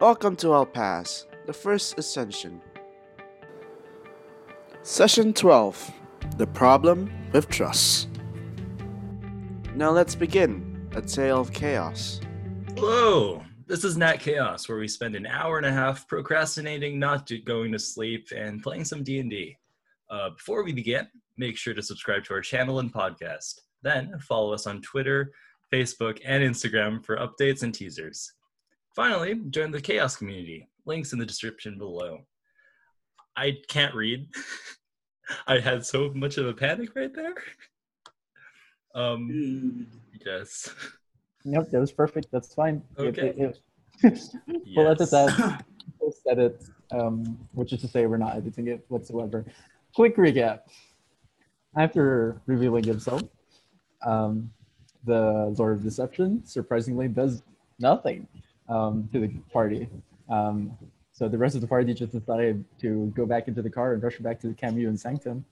Welcome to El Pass, the first ascension. Session 12 The Problem with Trust. Now let's begin A Tale of Chaos. Hello, this is Nat Chaos, where we spend an hour and a half procrastinating, not going to sleep, and playing some D and D. Uh, before we begin, make sure to subscribe to our channel and podcast. Then follow us on Twitter, Facebook, and Instagram for updates and teasers. Finally, join the Chaos community. Links in the description below. I can't read. I had so much of a panic right there. Um, yes. Nope, that was perfect. That's fine. It- Okay. it- it- We'll edit Yes. that. Post edit, um, which is to say we're not editing it whatsoever. Quick recap. After revealing himself, um, the Lord of Deception surprisingly does nothing um, to the party. Um, so the rest of the party just decided to go back into the car and rush back to the Camus and Sanctum.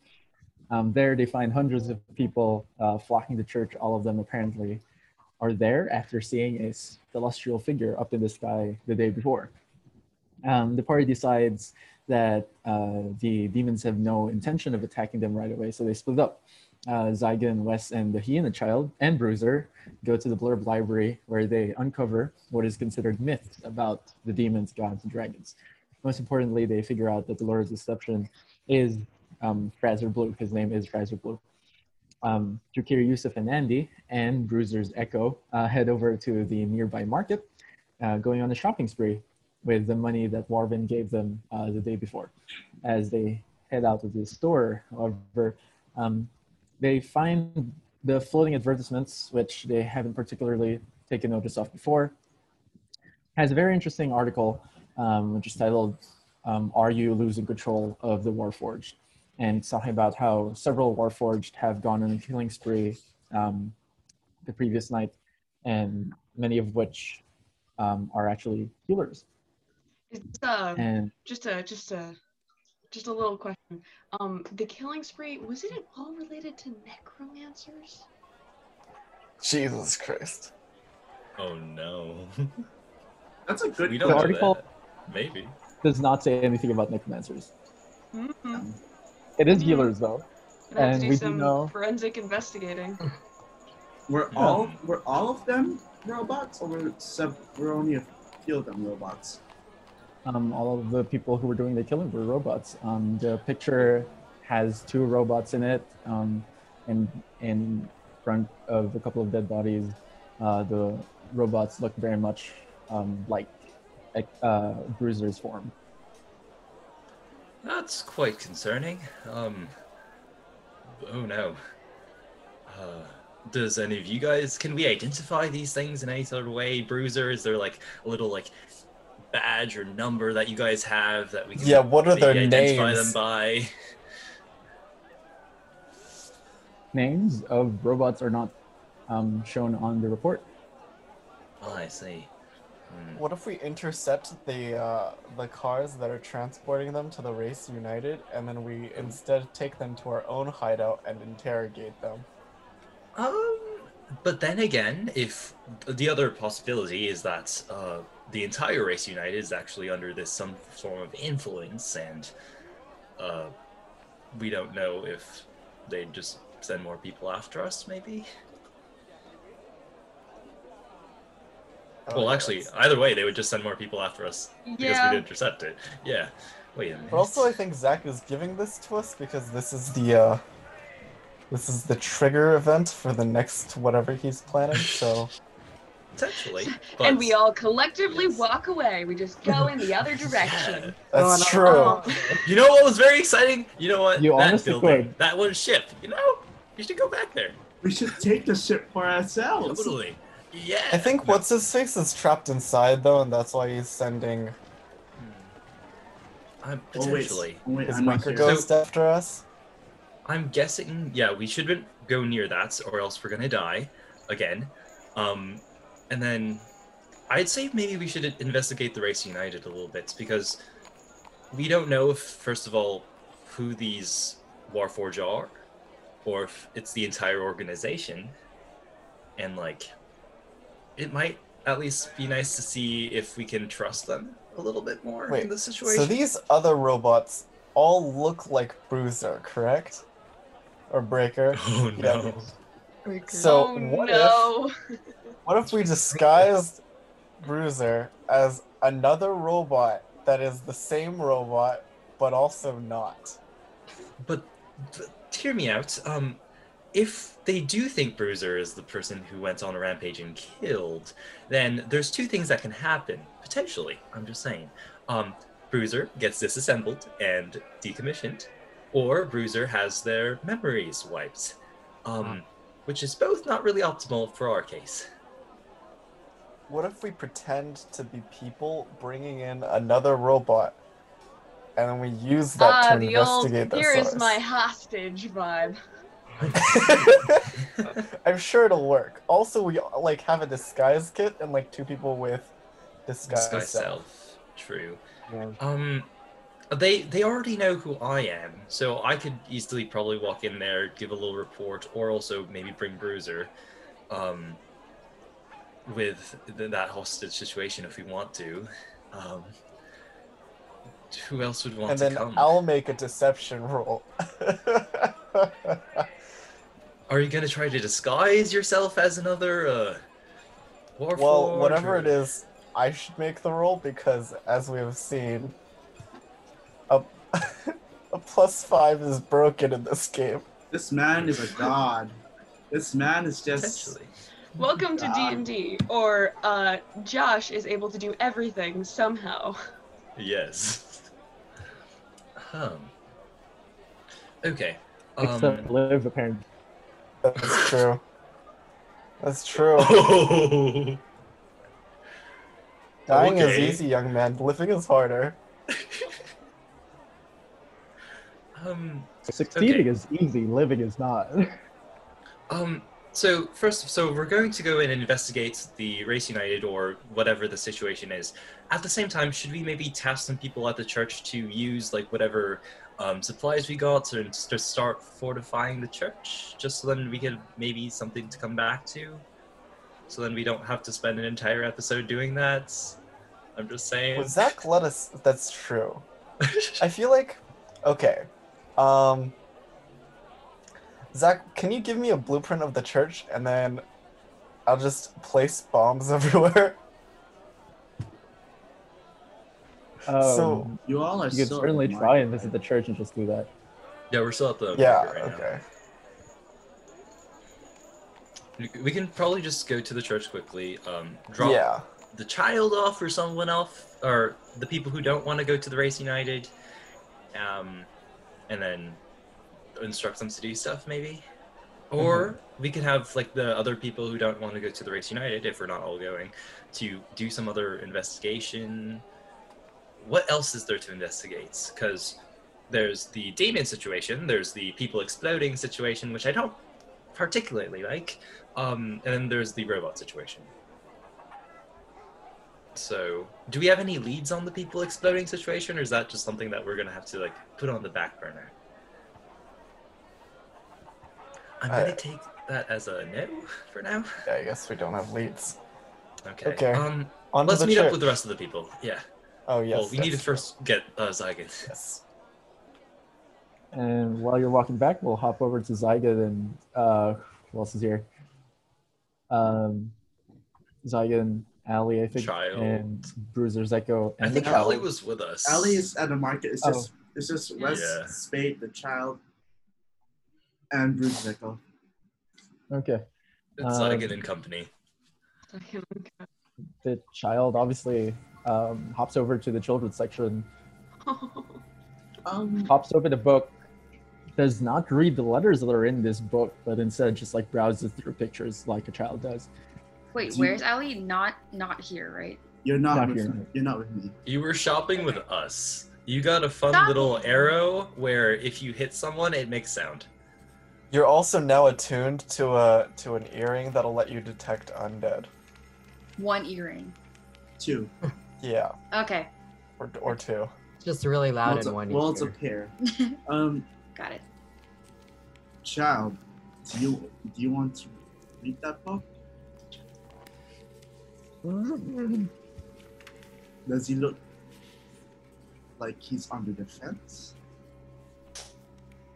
Um, there they find hundreds of people uh, flocking to church. All of them apparently are there after seeing a celestial figure up in the sky the day before. Um, the party decides that uh, the demons have no intention of attacking them right away, so they split up. Uh, Zygon, Wes, and the Hyena Child and Bruiser go to the Blurb Library where they uncover what is considered myths about the demons, gods, and dragons. Most importantly, they figure out that the Lord of Deception is um, Frazer Blue. His name is Frazer Blue um, Drakir, Yusuf, and Andy, and Bruiser's Echo uh, head over to the nearby market, uh, going on a shopping spree with the money that Warvin gave them uh, the day before. As they head out of the store, however, um, they find the floating advertisements, which they haven't particularly taken notice of before. Has a very interesting article, um, which is titled um, "Are You Losing Control of the Warforged?" and it's talking about how several Warforged have gone on a killing spree um, the previous night, and many of which um, are actually healers. It's uh, And just a just a just a little question. Um, the killing spree was it at all related to necromancers? Jesus Christ. Oh no. That's a good we the don't know article that. Maybe. does not say anything about necromancers. Mm-hmm. It is Mhm. healers though. Gonna have And to we do do some know- forensic investigating. Were Yeah. all were all of them robots, or were sub were only a few of them robots? Um, all of the people who were doing the killing were robots. Um, the picture has two robots in it, um, and in front of a couple of dead bodies, uh, the robots look very much um, like uh, Bruiser's form. That's quite concerning. Um. Oh no. Uh, does any of you guys can we identify these things in any sort of way? Bruiser, is there like a little like badge or number that you guys have that we can Yeah, what are their maybe identify names? them by? Names of robots are not um, shown on the report. Oh, I see. Hmm. What if we intercept the uh, the cars that are transporting them to the Race United, and then we instead take them to our own hideout and interrogate them? Um, but then again, if the other possibility is that uh, the entire race united is actually under this some form of influence, and uh, we don't know if they just send more people after us, maybe. Oh, well, yeah, actually, that's- either way, they would just send more people after us because Yeah. we'd intercept it. Yeah. Wait a minute. But also, I think Zach is giving this to us because this is the uh, this is the trigger event for the next whatever he's planning. So potentially. and we all collectively Yes. walk away. We just go in the other direction. that's no, true. Oh. You know what was very exciting? You know what? You that honestly building, could. that one ship. You know, you should go back there. We should take the ship for ourselves. Totally. Yeah. I think what's his face is trapped inside though, and that's why he's sending I'm Oh, potentially. Oh, wait, his I'm not Wrecker here. Ghost after us. I'm guessing. Yeah, we shouldn't go near that, or else we're gonna die again. Um, and then I'd say maybe we should investigate the race united a little bit because we don't know if, first of all, who these Warforge are, or if it's the entire organization, and like, it might at least be nice to see if we can trust them a little bit more Wait, in this situation. So these other robots all look like Bruiser, correct? Or Breaker? Oh Yeah. no. So oh what no. What if we disguised Bruiser as another robot that is the same robot, but also not? But, but hear me out. Um, if they do think Bruiser is the person who went on a rampage and killed, then there's two things that can happen potentially. I'm just saying. Um, Bruiser gets disassembled and decommissioned, or Bruiser has their memories wiped, um, which is both not really optimal for our case. What if we pretend to be people bringing in another robot, and then we use that Ah, to the old investigate the here is source? my hostage vibe. I'm sure it'll work. Also, we like have a disguise kit and like two people with disguise, Disguise self. self. True. Yeah. Um, they they already know who I am, so I could easily probably walk in there, give a little report, or also maybe bring Bruiser, um, with th- that hostage situation if we want to. Um, who else would want And to then come? I'll make a deception roll. Are you gonna try to disguise yourself as another uh, Warforged? well, whatever or- it is, I should make the roll because, as we have seen, a, a plus five is broken in this game. This man is a god. This man is just. Potentially. Welcome to D God. and D, or uh, Josh is able to do everything somehow. Yes. Um. Okay. Um, Except live, apparently. That's true. That's true. Oh. Dying okay. is easy, young man. Living is harder. um. Succeeding Okay. is easy, living is not. Um. So first, so we're going to go in and investigate the Race United or whatever the situation is. At the same time, should we maybe task some people at the church to use like whatever um, supplies we got to, to start fortifying the church, just so then we could maybe something to come back to. So then we don't have to spend an entire episode doing that. I'm just saying. Would Zach let us? That's true. I feel like, okay, um, Zach, can you give me a blueprint of the church and then I'll just place bombs everywhere? Um, So- You all are you could so certainly admired. try and visit the church and just do that. yeah, we're still at the Yeah. right. Okay. We- We can probably just go to the church quickly. Um, drop Yeah. the child off or someone else, or the people who don't want to go to the Race United, um, and then instruct them to do stuff maybe. Or we could have like the other people who don't want to go to the Race United, if we're not all going, to do some other investigation. What else is there to investigate? Because there's the Damien situation, there's the people exploding situation, which I don't particularly like, um, and then there's the robot situation. So, do we have any leads on the people exploding situation, or is that just something that we're gonna have to like put on the back burner? I'm gonna take that as a no for now. Yeah, I guess we don't have leads. Okay. Okay. Um, On let's meet church. up with the rest of the people. Yeah. Oh yes. well, we need to first get uh, Zygon. Yes. And while you're walking back, we'll hop over to Zygon and uh, who else is here? Um, Zygon, Ali, I think, Child. and Bruiser, Zeko, I think Ali was with us. Ali is at the market. It's Oh. just it's just Wes Yeah. Spade, the child, and Bruce Nickel. Okay. It's um, Zygon and company. The child obviously um, hops over to the children's section, Um, hops over the book, does not read the letters that are in this book, but instead just like browses through pictures like a child does. Wait, Do you- where's Ali? Not not here, right? you're not, Not with here. me. You're not with me. You were shopping with us. You got a fun Stop little arrow where if you hit someone, it makes sound. You're also now attuned to a to an earring that'll let you detect undead. One earring. Two. Yeah, Okay, or or two. Just really loud Well, it's, in a, one well, it's a ear. pair. Um, got it. child, do you do you want to read that book? Does he look like he's under the fence?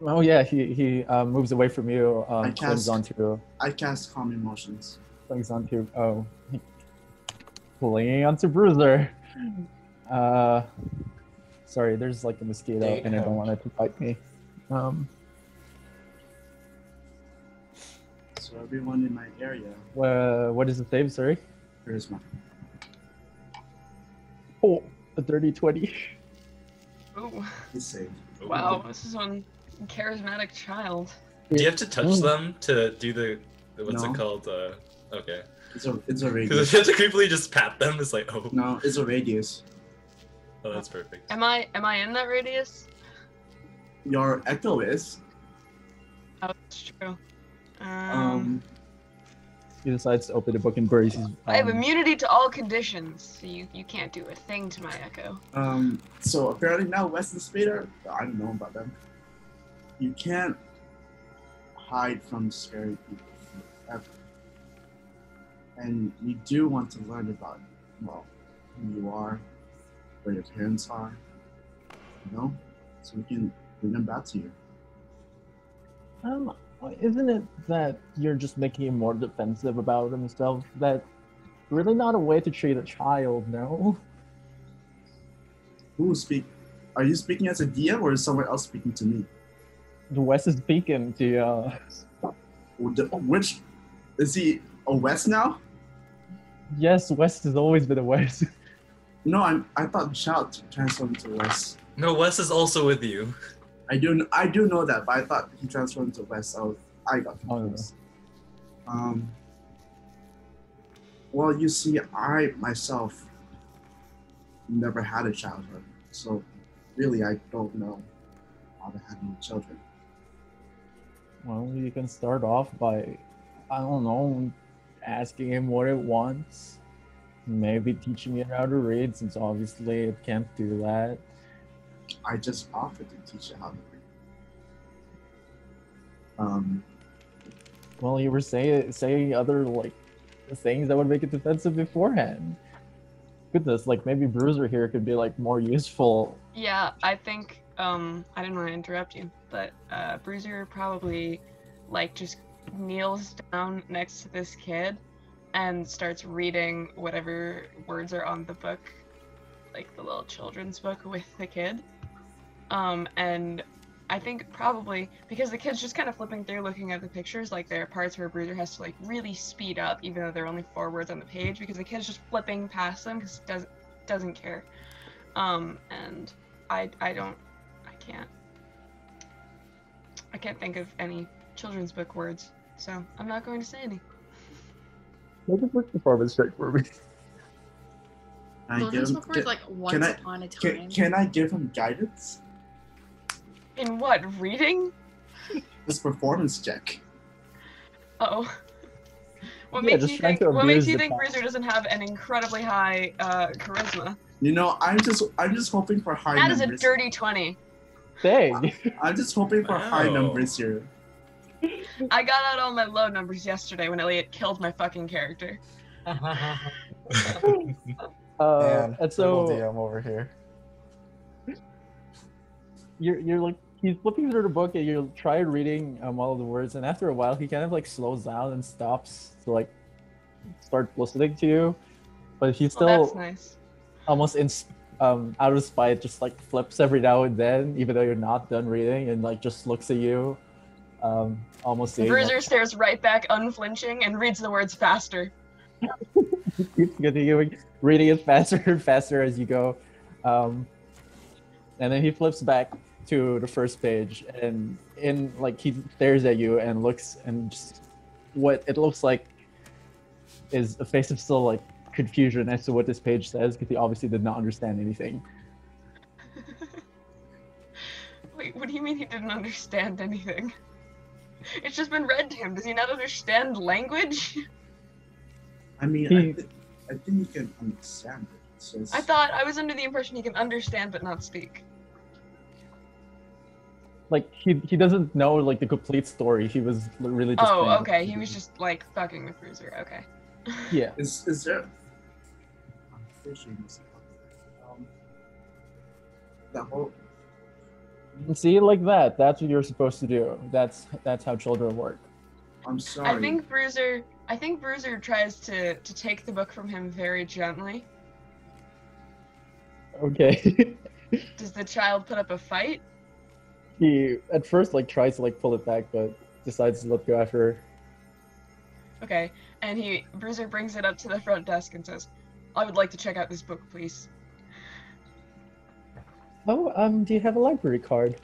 Oh yeah, he he uh, moves away from you. I Um, clings cast- onto I cast calm emotions. clings onto oh, clinging onto Bruiser. Uh, sorry, there's like a mosquito, Date and I don't want it to bite me. Um, So everyone in my area, wha- what is the save? Sorry. charisma. Oh, a dirty twenty. Ooh, He's saved. wow, this is one charismatic child. Do you have to touch Mm. them to do the what's No. it called? Uh, okay. It's a it's a Because radius. if you have to creepily just pat them, it's like, oh, No, it's a radius. oh that's perfect. Am I am I in that radius? Your echo is. Oh, that's true. Um, Um, He decides to open the book and buries his. I have um, immunity to all conditions, so you, you can't do a thing to my echo. um. So apparently now West and Spader. I don't know about them. You can't hide from scary people forever. And you do want to learn about, well, who you are, where your parents are, you know, so we can bring them back to you. Um, isn't it that you're just making him more defensive about himself? That really not a way to treat a child, no? Who speak? Are you speaking as a DM or is someone else speaking to me? The West is speaking to uh Which is he a West now? yes, West has always been a West. No, I'm. I thought Shout transformed to West. No, West is also with you. I do. I do know that, but I thought he transformed to West. So I got Oh, no. confused. Um. Well, you see, I myself never had a childhood, so really, I don't know how to handle children. Well, you can start off by I don't know, asking him what it wants. Maybe teaching it how to read, since obviously it can't do that. I just offered to teach it how to read. Um. Well, you were saying saying other like things that would make it defensive beforehand. Goodness, like maybe Bruiser here could be like more useful. Yeah, I think um I didn't want to interrupt you, but uh Bruiser probably like just kneels down next to this kid and starts reading whatever words are on the book, like the little children's book with the kid. Um and I think probably because the kid's just kind of flipping through looking at the pictures, like there are parts where Bruiser has to like really speed up even though there are only four words on the page because the kid's just flipping past them because doesn't doesn't care. Um and I I don't can't I can't think of any children's book words, so I'm not going to say any. Make a quick performance check for me. I give Children's him, book words can, like once I- upon a time. can, can I give him guidance? In what reading? This performance check. Oh. What Yeah, makes you think? to What makes you think power. Bruiser doesn't have an incredibly high uh, charisma? You know, I'm just I'm just hoping for high That is a dirty twenty. Dang. I'm just hoping for high numbers here. I got out all my low numbers yesterday when Elliot killed my fucking character. Uh, Man, and so so DM over here. you're you're like he's flipping through the book and you try reading um, all of the words and after a while he kind of like slows down and stops to like start listening to you but he's Well, still that's nice. almost in s- um out of spite just like flips every now and then even though you're not done reading and like just looks at you um almost like, Bruiser stares right back, unflinching, and reads the words faster. keeps continuing reading it faster and faster as you go. Um, and then he flips back to the first page and in like he stares at you and looks and just what it looks like is a face of still like confusion as to what this page says because he obviously did not understand anything. Wait, what do you mean he didn't understand anything? It's just been read to him. Does he not understand language? I mean, He- I, th- I think you can understand it. It's I thought I was under the impression he can understand but not speak. Like he he doesn't know like the complete story. He was really just Oh, okay. He was just like fucking with Bruiser. Okay. yeah. Is is there shameless. Um, the whole See, it like that. That's what you're supposed to do. That's that's how children work. I'm sorry. I think Bruiser. I think Bruiser tries to to take the book from him very gently. Okay. Does the child put up a fight? he at first like tries to like pull it back, but decides to let go after. Okay, and he Bruiser brings it up to the front desk and says, "I would like to check out this book, please." Oh, um, do you have a library card?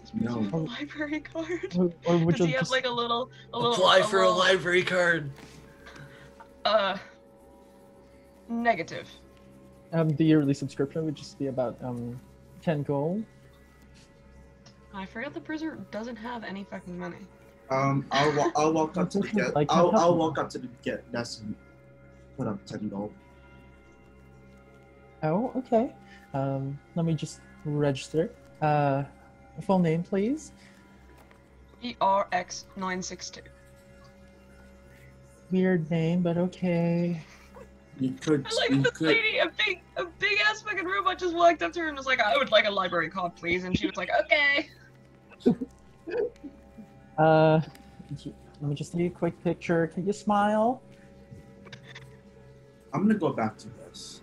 Does Bruiser No. have a library card? Or, or would Does you he have just like a little a little Apply for a little, library card. Uh, negative. um the yearly subscription would just be about um ten gold? I forgot the Bruiser doesn't have any fucking money. Um, I'll wa- I'll walk up to the get. Like, I'll I'll walk up to the get desk and put up ten gold. Oh, okay. Um, let me just register. Uh, full name, please. ERX nine six two. Weird name, but okay. You could. I like you this could. lady, a big, a big ass fucking robot just walked up to her and was like, "I would like a library card, please," and she was like, "Okay." Uh, let me just take a quick picture. Can you smile? I'm gonna go back to this.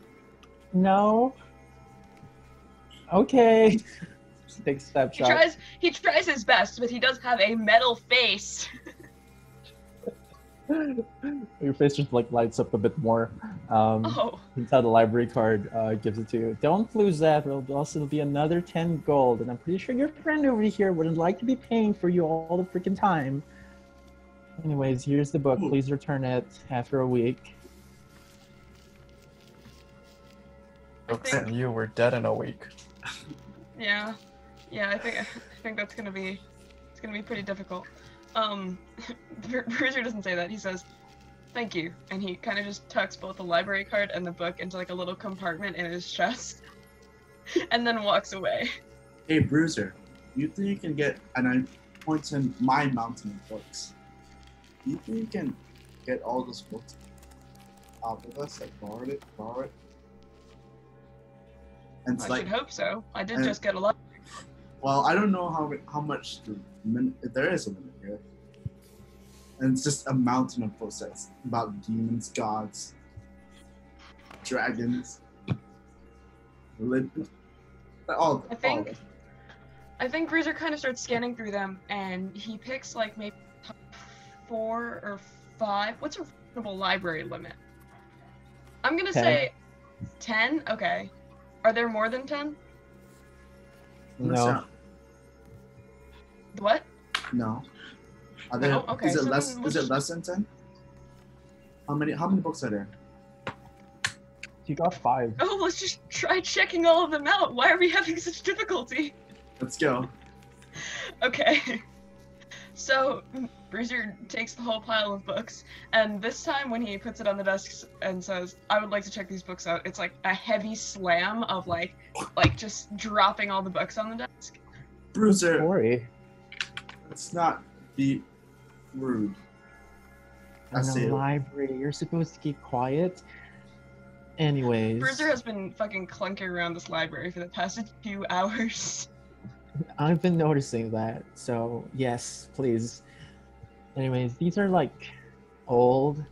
No. Okay. Take a He snapshot. tries, he tries his best, but he does have a metal face. Your face just like lights up a bit more. Um, Oh, That's how the library card uh, gives it to you. Don't lose that. It'll also be another 10 gold. And I'm pretty sure your friend over here wouldn't like to be paying for you all the freaking time. Anyways, here's the book. Please return it after a week. Jokes think- on you, we're dead in a week. yeah, yeah. I think, I think that's gonna be, it's gonna be pretty difficult. Um, Bru- Bruiser doesn't say that. He says, "Thank you," and he kind of just tucks both the library card and the book into like a little compartment in his chest, and then walks away. Hey, Bruiser, you think you can get? And I point to my mountain of books. You think you can get all those books out of us? Like borrow it, borrow it. And I like, should hope so. I did and- just get a lot. well, I don't know how how much the min- if there is a limit here. And it's just a mountain of books about demons, gods, dragons, religion, all, I think- of it. I think Bruiser kind of starts scanning through them, and he picks like maybe top four or five. What's a reasonable library limit? I'm gonna Ten. say ten. Okay. Are there more than ten? No. What? No. Are there, No? Okay, is it so less? then Is it less than ten? How many? How many books are there? You got five. Oh, let's just try checking all of them out. Why are we having such difficulty? Let's go. Okay. So Bruiser takes the whole pile of books, and this time when he puts it on the desk and says, "I would like to check these books out," it's like a heavy slam of like, like just dropping all the books on the desk. Bruiser, Sorry. let's not be rude. I In see. the library, you're supposed to keep quiet. Anyways, Bruiser has been fucking clunking around this library for the past few hours. I've been noticing that. So yes, please. Anyways, these are like old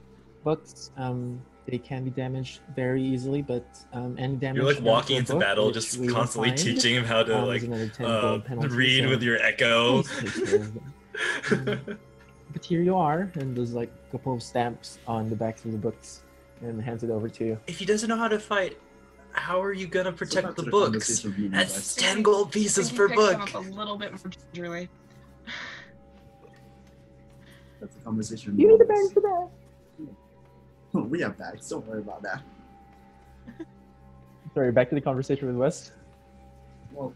books. Um, they can be damaged very easily, but um, any damage. You're like walking into book, battle, just constantly find, teaching him how to um, like uh, read so with your echo. please take care of them. But here you are, and there's like a couple of stamps on the backs of the books, and hands it over to you. if he doesn't know how to fight, how are you gonna protect back the books? conversation of you and That's Wes. ten gold pieces per he picks them book. up a little bit more gingerly. That's a conversation. You need a with bag for that. we have bags. Don't worry about that. Sorry, back to the conversation with Wes. Well,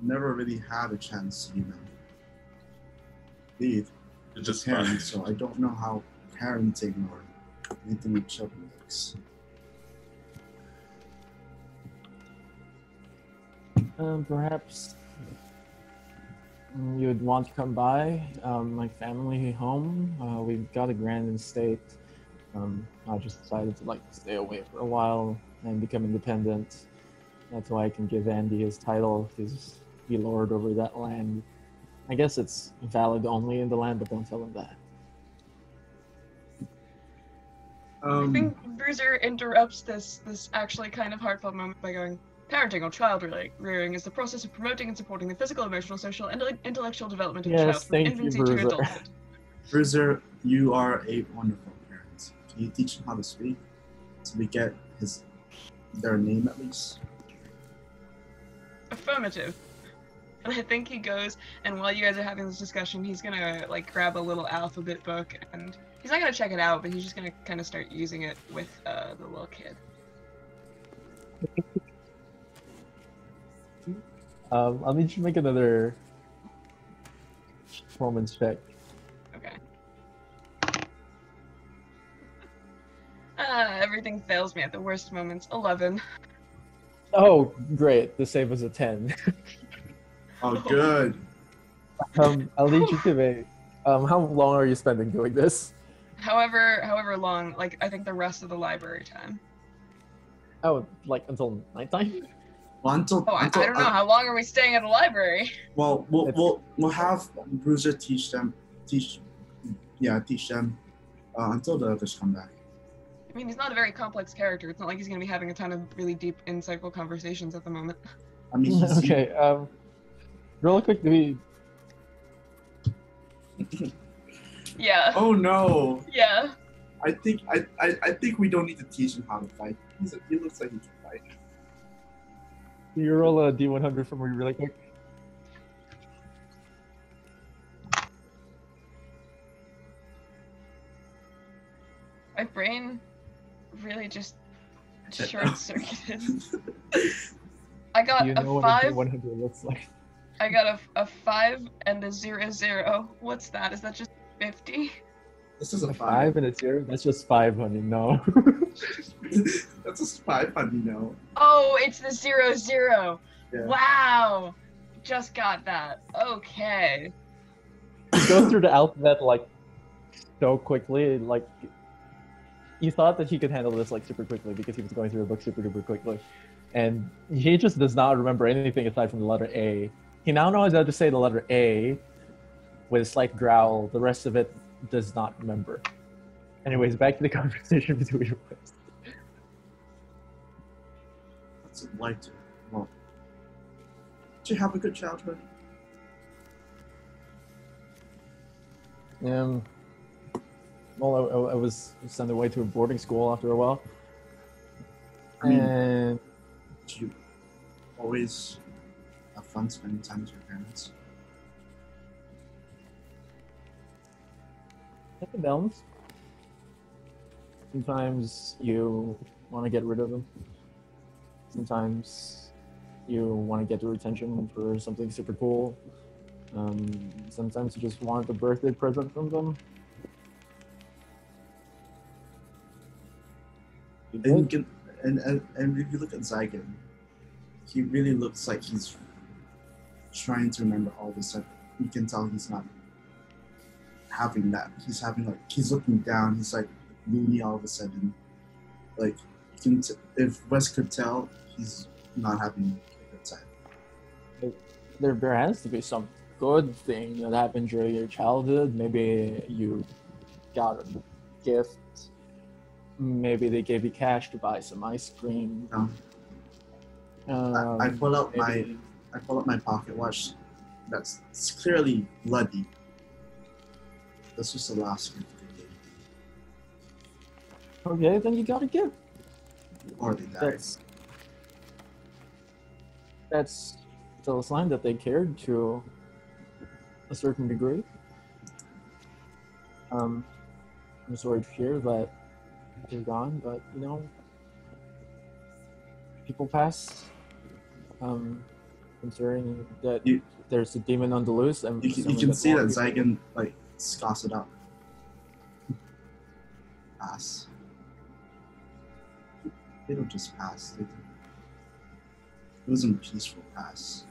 never really had a chance to, you know, leave It's just parents, so I don't know how parenting or anything with children works. Um, perhaps you'd want to come by um, my family home. Uh, we've got a grand estate Um, I just decided to like stay away for a while and become independent. That's why I can give Andy his title, because he lord over that land. I guess it's valid only in the land, but don't tell him that. I Um, think Bruiser interrupts this this actually kind of heartfelt moment by going, Parenting or child rear- rearing is the process of promoting and supporting the physical, emotional, social, and intellectual development of a Yes, child from thank you, to Bruiser. adulthood. Bruiser, you are a wonderful parent. Can you teach him how to speak? So we get his their name at least. Affirmative. And I think he goes, and while you guys are having this discussion, he's gonna like grab a little alphabet book, and he's not gonna check it out, but he's just gonna kind of start using it with uh, the little kid. Um, I'll need you to make another performance check. Okay. Uh, everything fails me at the worst moments. Eleven. Oh, great! The save was a ten. Oh, good. um, I'll need you to make. Um, how long are you spending doing this? However, however long, like I think the rest of the library time. Oh, like until nighttime? Well, until, Oh, I, I don't know. How long are we staying at the library? Well, we'll we'll we'll have Bruiser teach them, teach, yeah, teach them uh, until the others come back. I mean, he's not a very complex character. It's not like he's gonna be having a ton of really deep, insightful conversations at the moment. I mean, he's, okay. Um, real quick, do we? Yeah. Oh no! Yeah. I think I, I I think we don't need to teach him how to fight. He's a, he looks like he can fight. Do you roll a d100 for me really quick? My brain really just short circuited. I got you know a what five. a d100 looks like? I got a, a five and a zero zero. What's that? Is that just fifty? This is a A five. five and a zero? That's just five, honey. No. That's a five, honey. No. Oh, it's the zero zero. Yeah. Wow. Just got that. Okay. you go through the alphabet like so quickly, like you thought that he could handle this like super quickly because he was going through the book super duper quickly, and he just does not remember anything aside from the letter A. He now knows how to say the letter A with a slight growl. The rest of it does not remember. Anyways, back to the conversation between you. boys. That's a light. Well, did you have a good childhood? Um, well, I, I- was sent away to a boarding school after a while, I mean- and you always have fun spending time with your parents? And downs. Sometimes you want to get rid of them. Sometimes you want to get their attention for something super cool. Um, sometimes you just want a birthday present from them. You And, can, and, and and if you look at Zygon, he really looks like he's trying to remember all this stuff. You can tell he's not having that. He's having like he's looking down. He's like moody all of a sudden. Like t- if Wes could tell, he's not having a good time. there, there has to be some good thing that happened during your childhood. Maybe you got a gift. Maybe they gave you cash to buy some ice cream. Um, Um, I, I pull out my I pull out my pocket watch. That's it's clearly bloody. This was the last one. Okay, then you got a gift. or they died. That's that's still a sign that they cared to a certain degree. Um, I'm sorry to hear that you're gone, but you know, people pass. Um, considering that You- there's a demon on the loose, and You can, you can see that Zygon like scoffs it up. Pass. They don't just pass. They it wasn't a peaceful pass.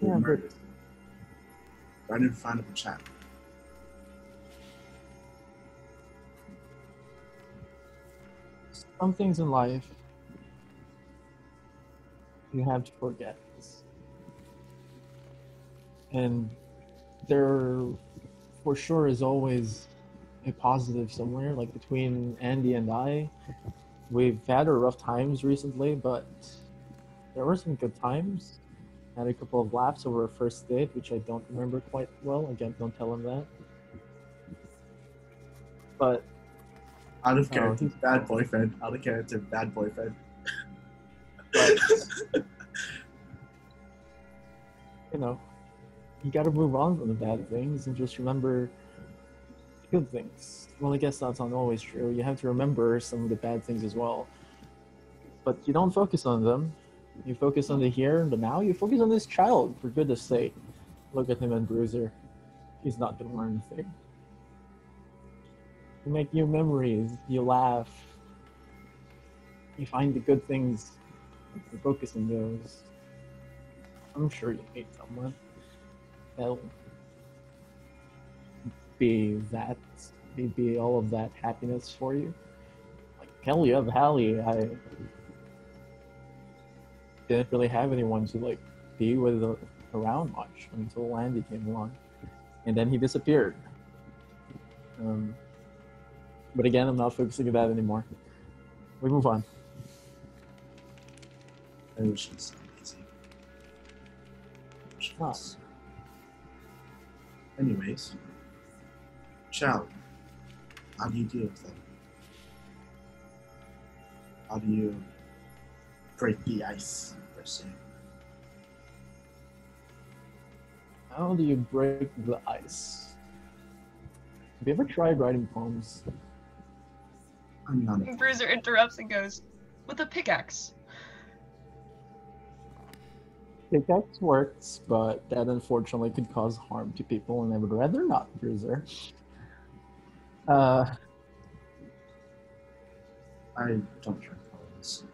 They Yeah, but- murdered. Right in front of the chat. some things in life you have to forget. And there for sure is always a positive somewhere, like between Andy and I. We've had our rough times recently, but there were some good times. Had a couple of laughs over our first date, which I don't remember quite well. Again, don't tell him that. But Out of Oh, character, bad boyfriend. Out of character, bad boyfriend. you know, you got to move on from the bad things and just remember the good things. Well, I guess that's not always true. You have to remember some of the bad things as well. But you don't focus on them. You focus on the here and the now. You focus on this child, for goodness sake. Look at him and Bruiser. He's not going to learn anything. You make new memories. You laugh. You find the good things. You focus on those. I'm sure you meet someone that'll be that, be all of that happiness for you. Like, hell yeah, Hallie, I didn't really have anyone to like be with around much until Landy came along, and then he disappeared. Um, but again, I'm not focusing on that anymore. We move on. It was amazing. Was. Anyways, Chow, how do you deal with them? How do you break the ice, per se? How do you break the ice? Have you ever tried writing poems? I'm not Bruiser interrupts and goes, with a pickaxe. Pickaxe works, but that unfortunately could cause harm to people, and I would rather not, Bruiser. Uh, I don't write poems.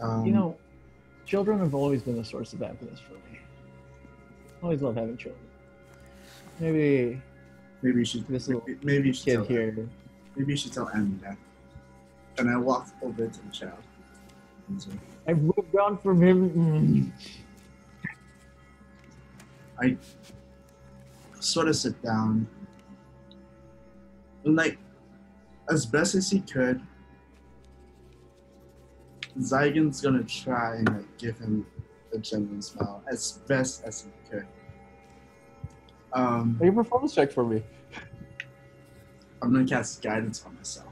Um, you know, children have always been a source of happiness for me. Always love having children. Maybe maybe you should. this Maybe, maybe you should kid tell here. Maybe you should tell Andy that. And I walked over to the child. And so I've moved on from him. I sort of sit down and like as best as he could Zygon's gonna try and like give him a genuine smile as best as he could. Um, Make a performance check for me. I'm gonna cast guidance on myself.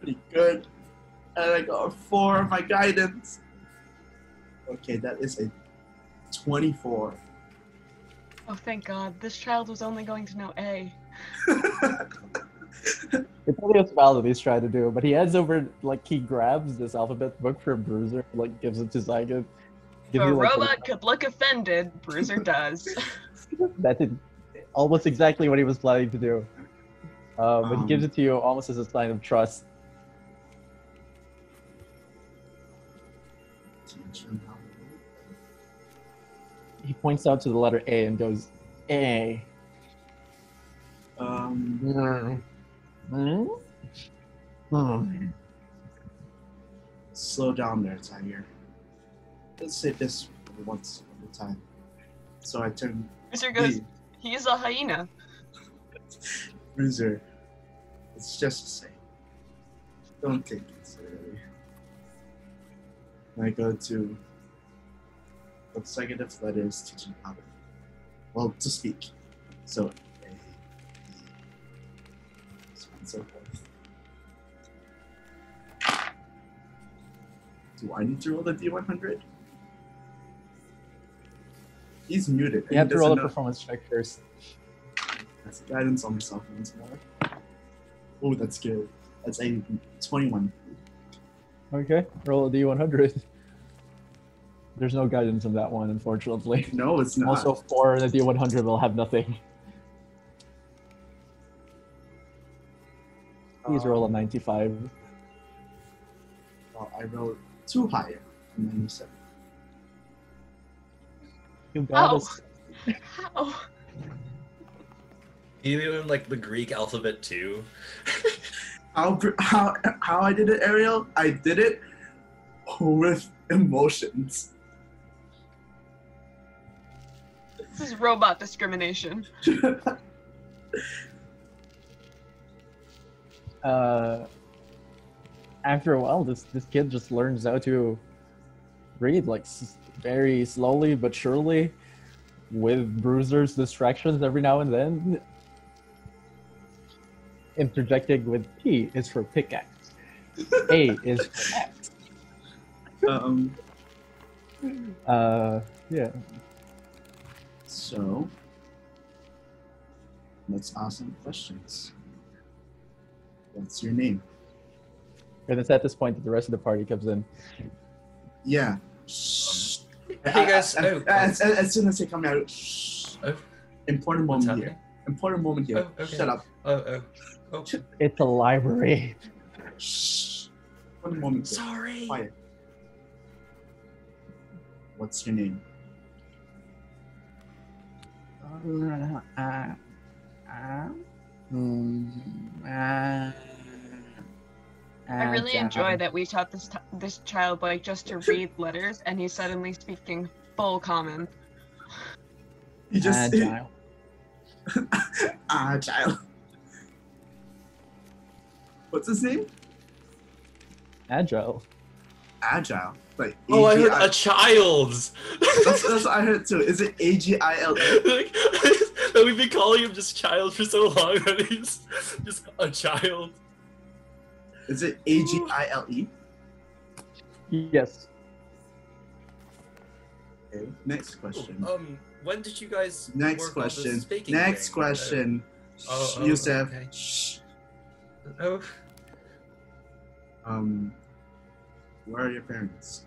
Pretty good. And I got a four on my guidance. Okay, that is a 24. Oh, thank God. This child was only going to know A. It's only a spell that he's trying to do, but he heads over, like, he grabs this alphabet book from Bruiser, like, gives it to Zygon. If a you, like, robot could look offended, Bruiser does. that did almost exactly what he was planning to do. Uh, but he Um, gives it to you almost as a sign of trust. He points out to the letter A and goes, A. Um, Hmm? Hmm. slow down there, Tiger. Let's say this once at a time. So I turn. Bruiser goes, Hey, he's a hyena. Bruiser. It's just the same. Don't take it seriously. And I go to the consecutive letters teaching how to, well, to speak. So, A, B, so on and so forth. Do I need to roll the D100? He's muted. You have to roll a performance check first. That's guidance on myself once more. Oh, that's good. That's a 21. Okay, roll a d100. There's no guidance on that one, unfortunately. No, it's not. Also, for the d100 will have nothing. Please roll a Um, 95. Well, I rolled two higher, a 97. You got Oh. us. How? You know, like the Greek alphabet too. How how how I did it, Ariel? I did it with emotions. This is robot discrimination. uh, after a while, this this kid just learns how to read like s- very slowly but surely, with Bruiser's distractions every now and then. Interjecting with P is for pickaxe. A is for axe. um. Uh, yeah. So let's ask some questions. What's your name? And it's at this point that the rest of the party comes in. Yeah. Shh. Hey guys, As, oh, as, as, as soon as they come out, shh. Oh, important what's moment happening? here. Important moment here. Oh, okay. Shut up. Oh, oh, oh. It's a library. Shh. Important moment. Sorry. Quiet. What's your name? Uh, uh, uh, I really enjoy that we taught this t- this child like just to read letters, and he's suddenly speaking full common. You just Agile. ah child. What's his name? Agile. Agile. Like Oh, I heard a child's. That's, that's what I heard too. Is it A G I L E? like, that we've been calling him just child for so long that he's just a child. Is it A G I L E? Yes. Okay. Next question. Um, when did you guys Next work on this question. speaking Next thing? question. Oh, oh, Yusef. okay. Shh. Oh, Um, where are your parents?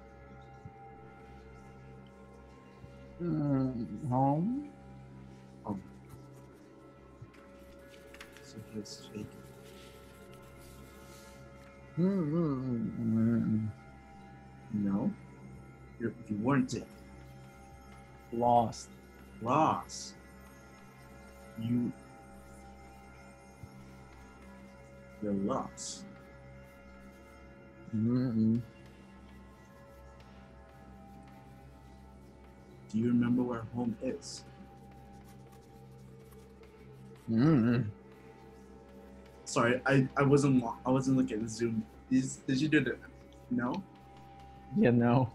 Mm, home. So he's shaking. Mm, No, You're, you weren't it. lost. Lost. You. You're lost. Mm, Do you remember where home is? mm. Sorry, I, I wasn't wa- I wasn't looking at Zoom. Is, did you do the no? Yeah, no.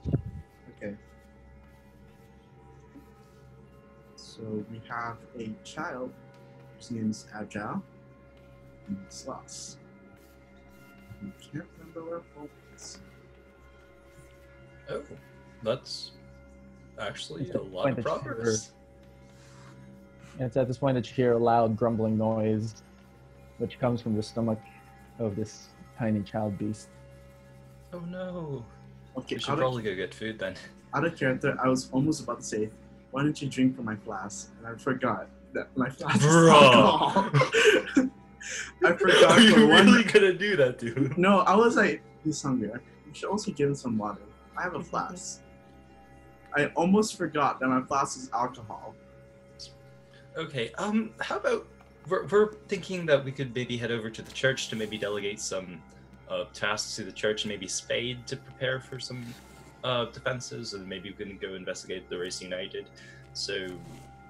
Okay. So we have a child whose name is Agile and he's lost. You can't remember where home oh, that's actually It's a a lot of that you progress. And it's at this point that you hear a loud grumbling noise, which comes from the stomach of this tiny child beast. Oh no. Okay, We should out of, probably go get food then. out of character, I was almost about to say, why don't you drink from my flask? And I forgot that my flask is Bruh. alcohol. I forgot Are you for one. gonna do that, dude? No, I was like, he's hungry. You should also give him some water. I have a flask. I almost forgot that my flask is alcohol. Okay, um, how about we're, we're thinking that we could maybe head over to the church to maybe delegate some uh, tasks to the church and maybe Spade to prepare for some uh, defenses, and maybe we can go investigate the Race United. So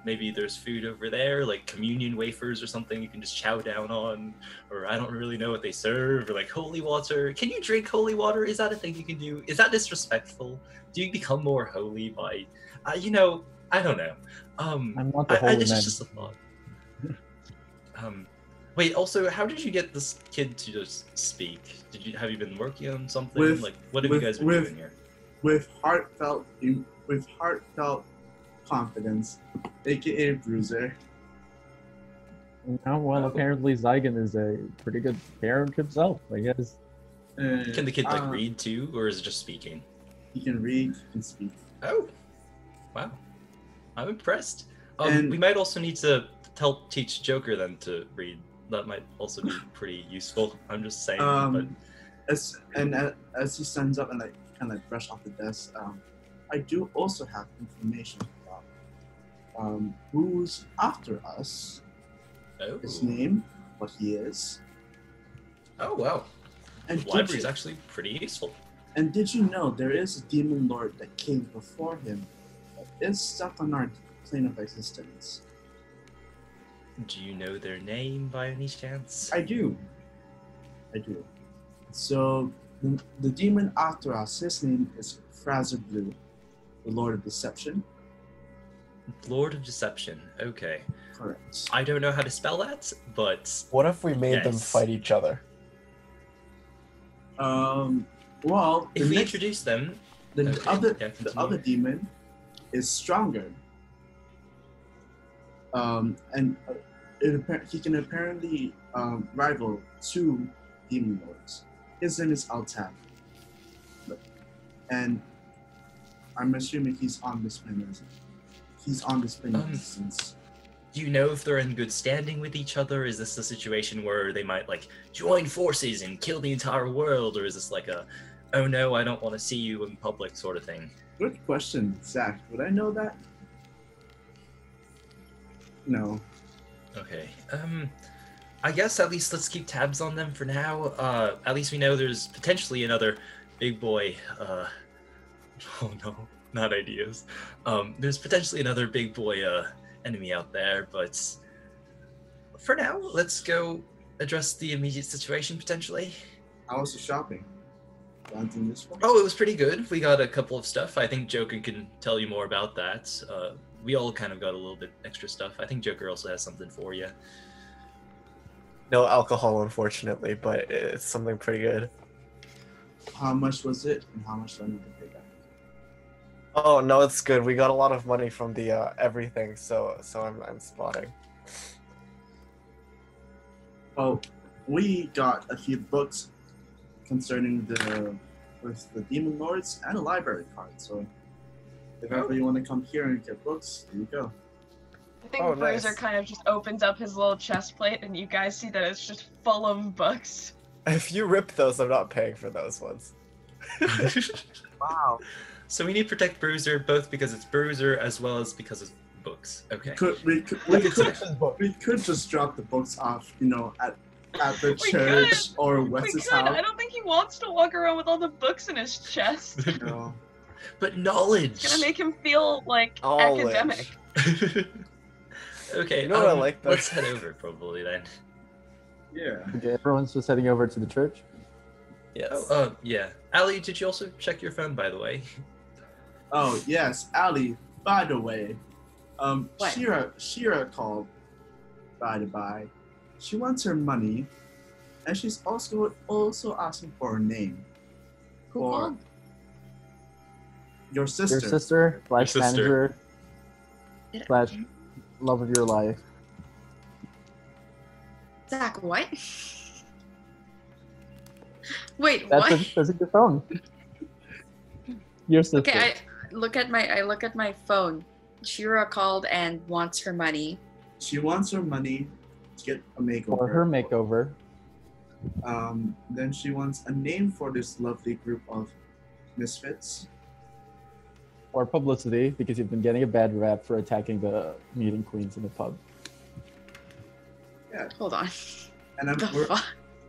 maybe there's food over there, like communion wafers or something you can just chow down on, or I don't really know what they serve, or like holy water. Can you drink holy water? Is that a thing you can do? Is that disrespectful? Do you become more holy by, uh, you know, I don't know. Um, I'm not the I, I, holy it's man. just a thought. um, wait. Also, how did you get this kid to just speak? Did you have you been working on something? With- like, what have with- you guys been with- doing here? With heartfelt, with heartfelt confidence, aka Bruiser. No, well, Oh. apparently Zygon is a pretty good parent himself, I guess. Uh, Can the kid like uh, read too, or is it just speaking? He can read, he can speak. Oh, wow! I'm impressed. Um, And- we might also need to help teach Joker then to read. That might also be pretty useful. I'm just saying. but Um, as and uh, as he stands up and like kind of like brush off the desk, um, I do also have information about um, who's after us Oh. his name, what he is. Oh wow. And The did, library's you, actually pretty useful. and did you know there is a demon lord that came before him that is stuck on our plane of existence? Do you know their name by any chance? I do. I do. So the, the demon after us, his name is Frazer Blue, the Lord of Deception. Lord of Deception. Okay. Correct. I don't know how to spell that, but What if we made them Yes. fight each other? Um. Well, the if we next- introduce them, the okay, other yeah, the continue. other demon is stronger. Um, and uh, it, appar- he can apparently um, rival two demon lords. His name is Altab. And I'm assuming he's on this plane. of- He's on this of Um, existence. do you know if they're in good standing with each other? Is this a situation where they might like join forces and kill the entire world, or is this like a, oh no, I don't want to see you in public sort of thing? Good question, Zach. Would I know that? No. Okay. Um, I guess at least let's keep tabs on them for now. Uh, at least we know there's potentially another big boy. Uh, oh no, not ideas. Um, there's potentially another big boy uh, enemy out there, but for now, let's go address the immediate situation potentially. How was the shopping? Anything? Oh, it was pretty good. We got a couple of stuff. I think Joker can tell you more about that. Uh, we all kind of got a little bit extra stuff. I think Joker also has something for you. No alcohol, unfortunately, but it's something pretty good. How much was it, and how much do I need to pay back? Oh no, it's good. We got a lot of money from the uh, everything, so so I'm I'm spotting. Oh, we got a few books concerning the with the demon lords and a library card. So if ever you want to come here and get books, there you go. I think Oh, Bruiser nice. kind of just opens up his little chest plate, and you guys see that it's just full of books. If you rip those, I'm not paying for those ones. Wow. So we need to protect Bruiser both because it's Bruiser as well as because it's books. Okay. Could we could, we could, we could just drop the books off, you know, at at the We church or we Wes's could. I don't think he wants to walk around with all the books in his chest. You know. But knowledge. It's gonna make him feel like Knowledge. academic. okay. You know what I um, like Let's head over probably then. Yeah. Okay, everyone's just heading over to the church. Yes. Oh, uh, yeah. Ali, did you also check your phone by the way? Oh yes, Ali. By the way, um, What? Shira Shira called. By the by, she wants her money, and she's also also asking for her name. Who For called? your sister. Your sister, slash Your sister. manager, Did slash love of your life. Zach, what? Wait, That's, what? a, that's in your phone. Your sister. Okay, I look at my I look at my phone. Shira called and wants her money. She wants her money to get a makeover. for her makeover. Um, then she wants a name for this lovely group of misfits. or publicity because you've been getting a bad rap for attacking the meeting queens in the pub. Yeah. Hold on. And I'm, we're,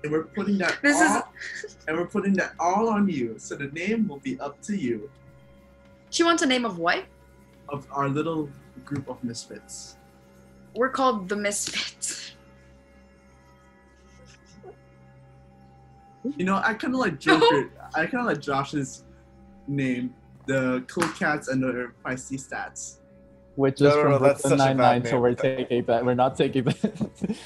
and we're putting that This is- and we're putting that all on you. So the name will be up to you She wants a name of what? of our little group of misfits. We're called the Misfits. You know, I kind of like Joker. I kind of like Josh's name, the cool cats and the feisty stats. Which No, is no, from no, that's such Nine-Nine, so we're taking that. We're not taking that.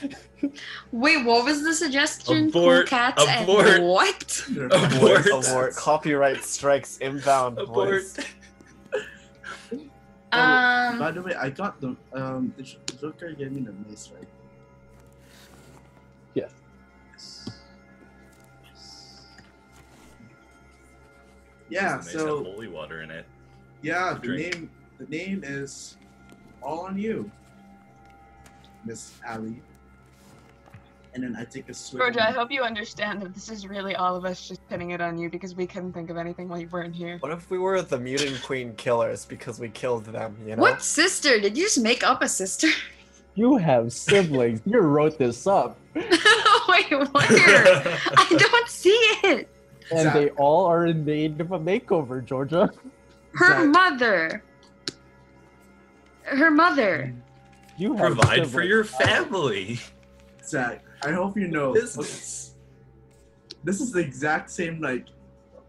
Wait, what was the suggestion? Abort, cool cats abort. and what? They're Abort. Abort. Copyright strikes inbound. Abort. Voice. Um, By the way, I got the um the Joker gave me the mace, right? Yes. Yes. Yes. Yeah. This mace have So holy water in it. yeah, the Drink. name the name is all on you, Miss Allie. And then I take a swig. Georgia, I hope you understand that this is really all of us just pinning it on you because we couldn't think of anything while you weren't here. What if we were the mutant queen killers because we killed them? You know. what sister? Did you just make up a sister? You have siblings. you wrote this up. Wait, where? I don't see it. And Zach. they all are in need of a makeover, Georgia. Her Zach. mother. Her mother. You have Provide for your family. Zach, I hope you know Business. this is the exact same like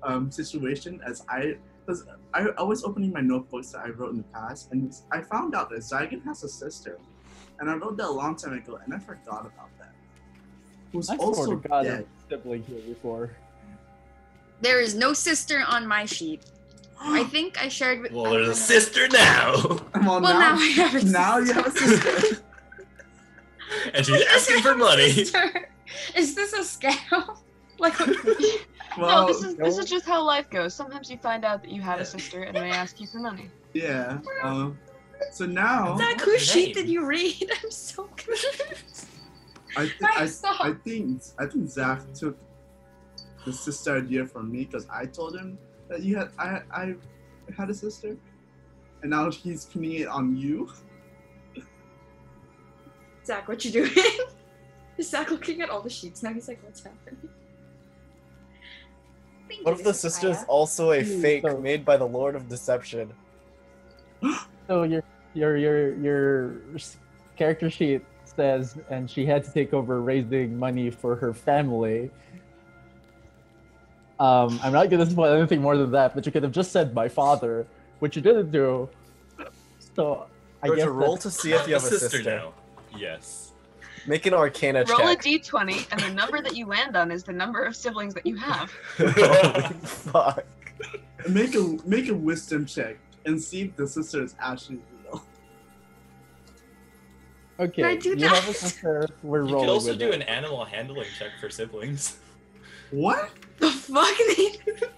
um situation as I because I, I was opening my notebooks that I wrote in the past and I found out that Zygon has a sister. And I wrote that a long time ago and I forgot about that. Who's I swear also to God, dead. a sibling here before. There is no sister on my sheet. I think I shared with. Well, there's a sister now. well, Well, now, now I have a now you have a sister. And she's asking for money. Sister. Is this a scam? like, well, no, this is this is just how life goes. Sometimes you find out that you have a sister and they ask you for money. yeah. Um, so now Zach, What's whose sheet name? did you read? I'm so confused. I, th- Right, I. I think I think Zach took the sister idea from me because I told him that you had I I had a sister, and now he's pinning it on you. Zach, what you doing? Is Zach looking at all the sheets now? He's like, what's happening? Thank What if you, the sister's Aya. also a fake so- made by the Lord of Deception? So your your your your character sheet says, and she had to take over raising money for her family. Um, I'm not gonna spoil anything more than that, but you could have just said my father, which you didn't do. So I Georgia, guess roll to see if you have a sister. now. Yes. Make an Arcana Roll a check. d20, and the number that you land on is the number of siblings that you have. Holy fuck. Make a make a wisdom check and see if the sister is actually real. okay. I do you have a that? sister. We're You rolling could also with do it. an animal handling check for siblings. What? The fuck?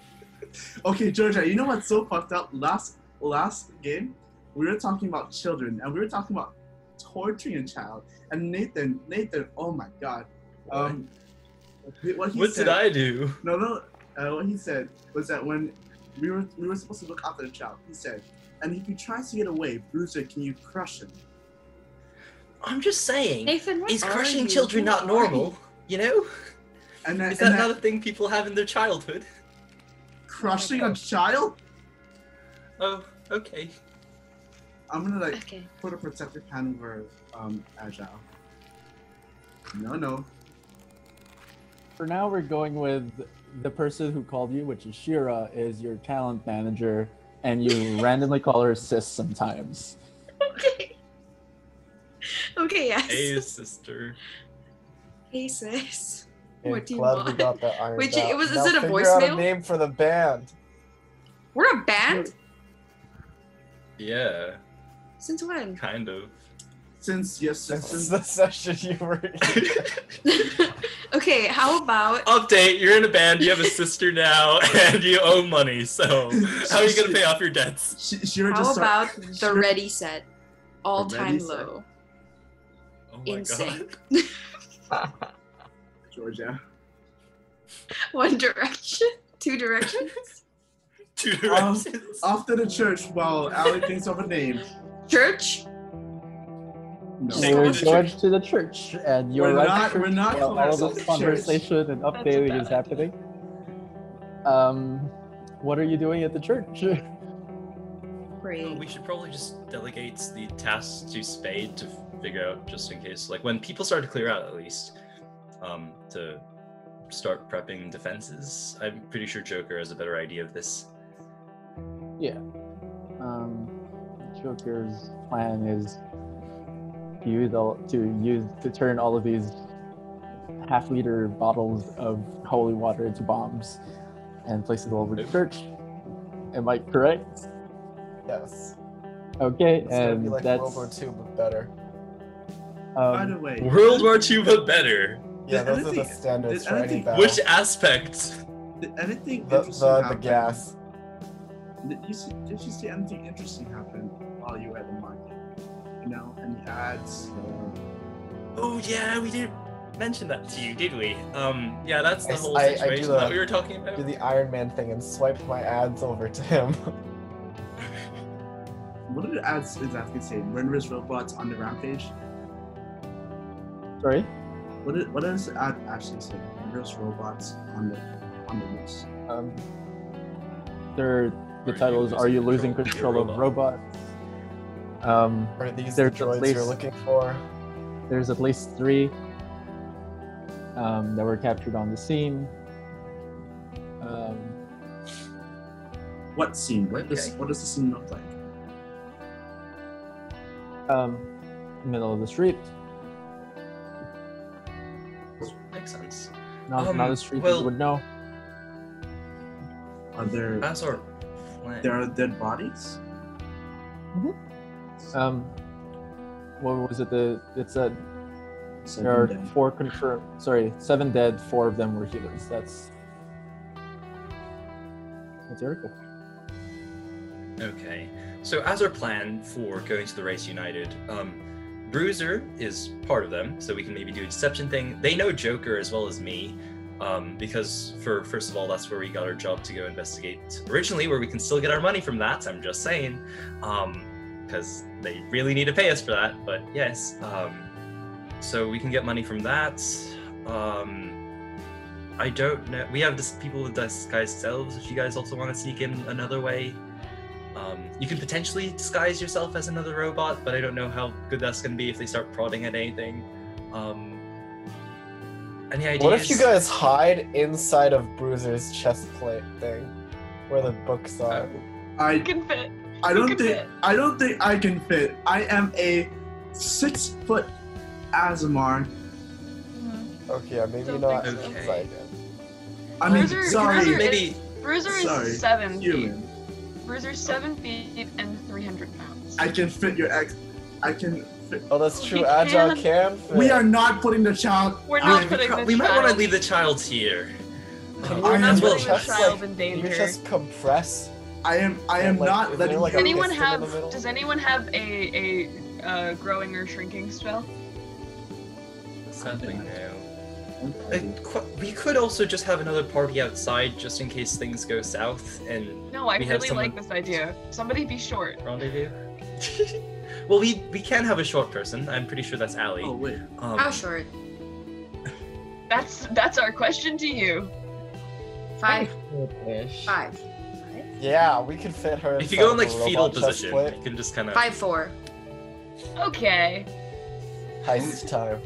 Okay, Georgia, you know what's so fucked up? Last last game, we were talking about children and we were talking about torturing a child. And Nathan, Nathan, oh my god. Um what he What said, did I do? No, no. Uh, what he said was that when we were we were supposed to look after the child, he said, and if he tries to get away, Bruiser, can you crush him? I'm just saying. Nathan, what Is crushing you? children Who not normal? You know? And that, Is and that that not a thing people have in their childhood? crushing a child? Oh, okay. I'm gonna like Okay. put a protective hand over um Agile. No, no. For now, we're going with the person who called you, which is Shira, is your talent manager, and you randomly call her sis sometimes. Okay. Okay, yes. Hey, sister. Hey, sis. Okay, What do you glad we want? got that ironed Wait, out. it was- is Now it a figure a voicemail? name for the band. We're a band? Yeah, Since when? kind of. Since yes, Since since the session you were in. okay, how about Update, you're in a band, you have a sister now, and you owe money, so how are you gonna pay off your debts? she, Shira how just start- about the Shira- ready set? All The time ready set. low. Oh my In god. sync. Georgia. One direction? Two directions? Two Um, directions. Off to the church while Allie thinks of a name. Church? No. Take We're me to going church. to the church, and you're We're right not- we're not while all ourselves this a church. conversation and updating bad is idea. happening. Um, what are you doing at the church? Great. We should probably just delegate the tasks to Spade to figure out, just in case. Like when people start to clear out, at least, um, to start prepping defenses. I'm pretty sure Joker has a better idea of this. Yeah. Um, Joker's plan is to use all to use to turn all of these half-liter bottles of holy water into bombs and place it all over the church. Am I correct? yes. Okay, It's gonna be and like that's World War II, but better. By the um, way, World War II, but better. Yeah, Did those are the anything- standards did for any battle. Which aspect? did anything the, interesting the, the happen? gas. Did you see, did you see anything interesting happen while you were at the market? You know, any ads? Or... Oh yeah, we didn't mention that to you, did we? Um, yeah, that's the I s- whole I- I do situation the- that we were talking about. Do the Iron Man thing and swipe my ads over to him. What did the ads exactly say? Murderous robots on the rampage? Sorry. What is, what does it act- actually say? Dangerous robots on the on the loose. Um, there, the Are title you is "Are you losing losing control control of of robots?" Um, Are these There's the at droids you're looking for? there's at least three um, that were captured on the scene. Um, What scene? What does Okay. what does the scene look like? um, middle of the street. Makes sense. Not, Um, not a street well- you would know. Are there That's our plan. there are dead bodies? Um, what was it? The it said Seven there are dead. four confirmed. Sorry, seven dead. Four of them were healers. That's that's Erica. Okay. So as our plan for going to the race united, um, Bruiser is part of them, so we can maybe do a deception thing. They know Joker as well as me, um, because for first of all, that's where we got our job to go investigate originally, where we can still get our money from that. I'm just saying, because they really need to pay us for that. But yes, um, so we can get money from that. Um, I don't know. We have this people with disguised selves. If you guys also want to sneak in another way, um, you can potentially disguise yourself as another robot, but I don't know how good that's going to be if they start prodding at anything. Um, any ideas? What if you guys hide inside of Bruiser's chest plate thing, where the books are? I You can fit. I don't think fit. I don't think I can fit. I am a six foot Aasimar. Okay, yeah, maybe Don't not think so. inside it. I mean, Bruiser- sorry, Bruiser maybe Bruiser is Sorry, seven feet. human. Bruiser's seven feet and 300 pounds. I can fit your ex. I can. Fit. Oh, that's true. We Agile can- can fit. We are not putting the child. We're Uh, not we, putting pro- the we might want to leave the child here. Can Uh, you We're not well- putting the child like, in You danger. just compress. I am. I am Like, not letting. like, Does anyone have? Does anyone have a a uh, growing or shrinking spell? Something new. Uh, qu- we could also just have another party outside just in case things go south and No, I really someone- like this idea. Somebody be short. rendezvous. well, we we can have a short person. I'm pretty sure that's Allie. Oh wait. Um, How short? That's that's our question to you. Five. Five. Yeah, we could fit her. if you go in like fetal position, plate. you can just kind of. Five four. Okay. Heist time.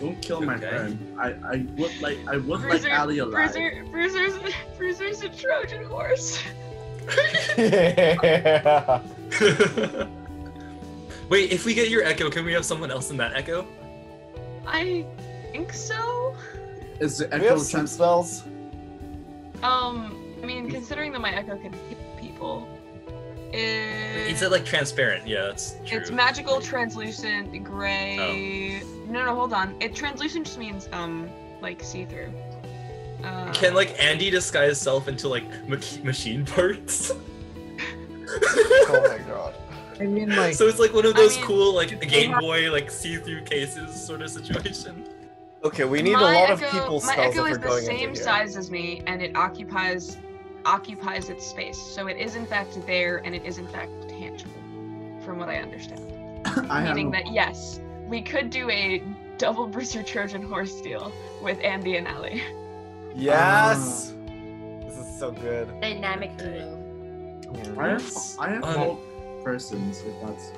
Don't kill my Okay. friend. I, I would like I would Bruiser, like Ali alive. Bruiser, Bruiser's, Bruiser's a Trojan horse. yeah. Wait, if we get your echo, can we have someone else in that echo? I think so. Is the We echo have some trans- spells. Um, I mean, considering that my echo can hit people, it, It's uh, like transparent. Yeah, that's true. it's magical, translucent, gray. Oh. No, no, hold on. It translucent just means um, like see-through. Uh, Can like Andy disguise self into like mach- machine parts? Oh my god. I mean, like, so it's like one of I those mean- cool like Game Boy like see-through cases sort of situation. Okay, we need my a lot of echo, people My spells echo if is we're the going same into here. size as me, and it occupies occupies its space. So it is in fact there, and it is in fact tangible, from what I understand. I Meaning no- that yes, we could do a double Bruiser Trojan horse deal with Andy and Allie. Yes. this is so good. Dynamic Okay. duo. I have Yes. I have Um, both persons. If that's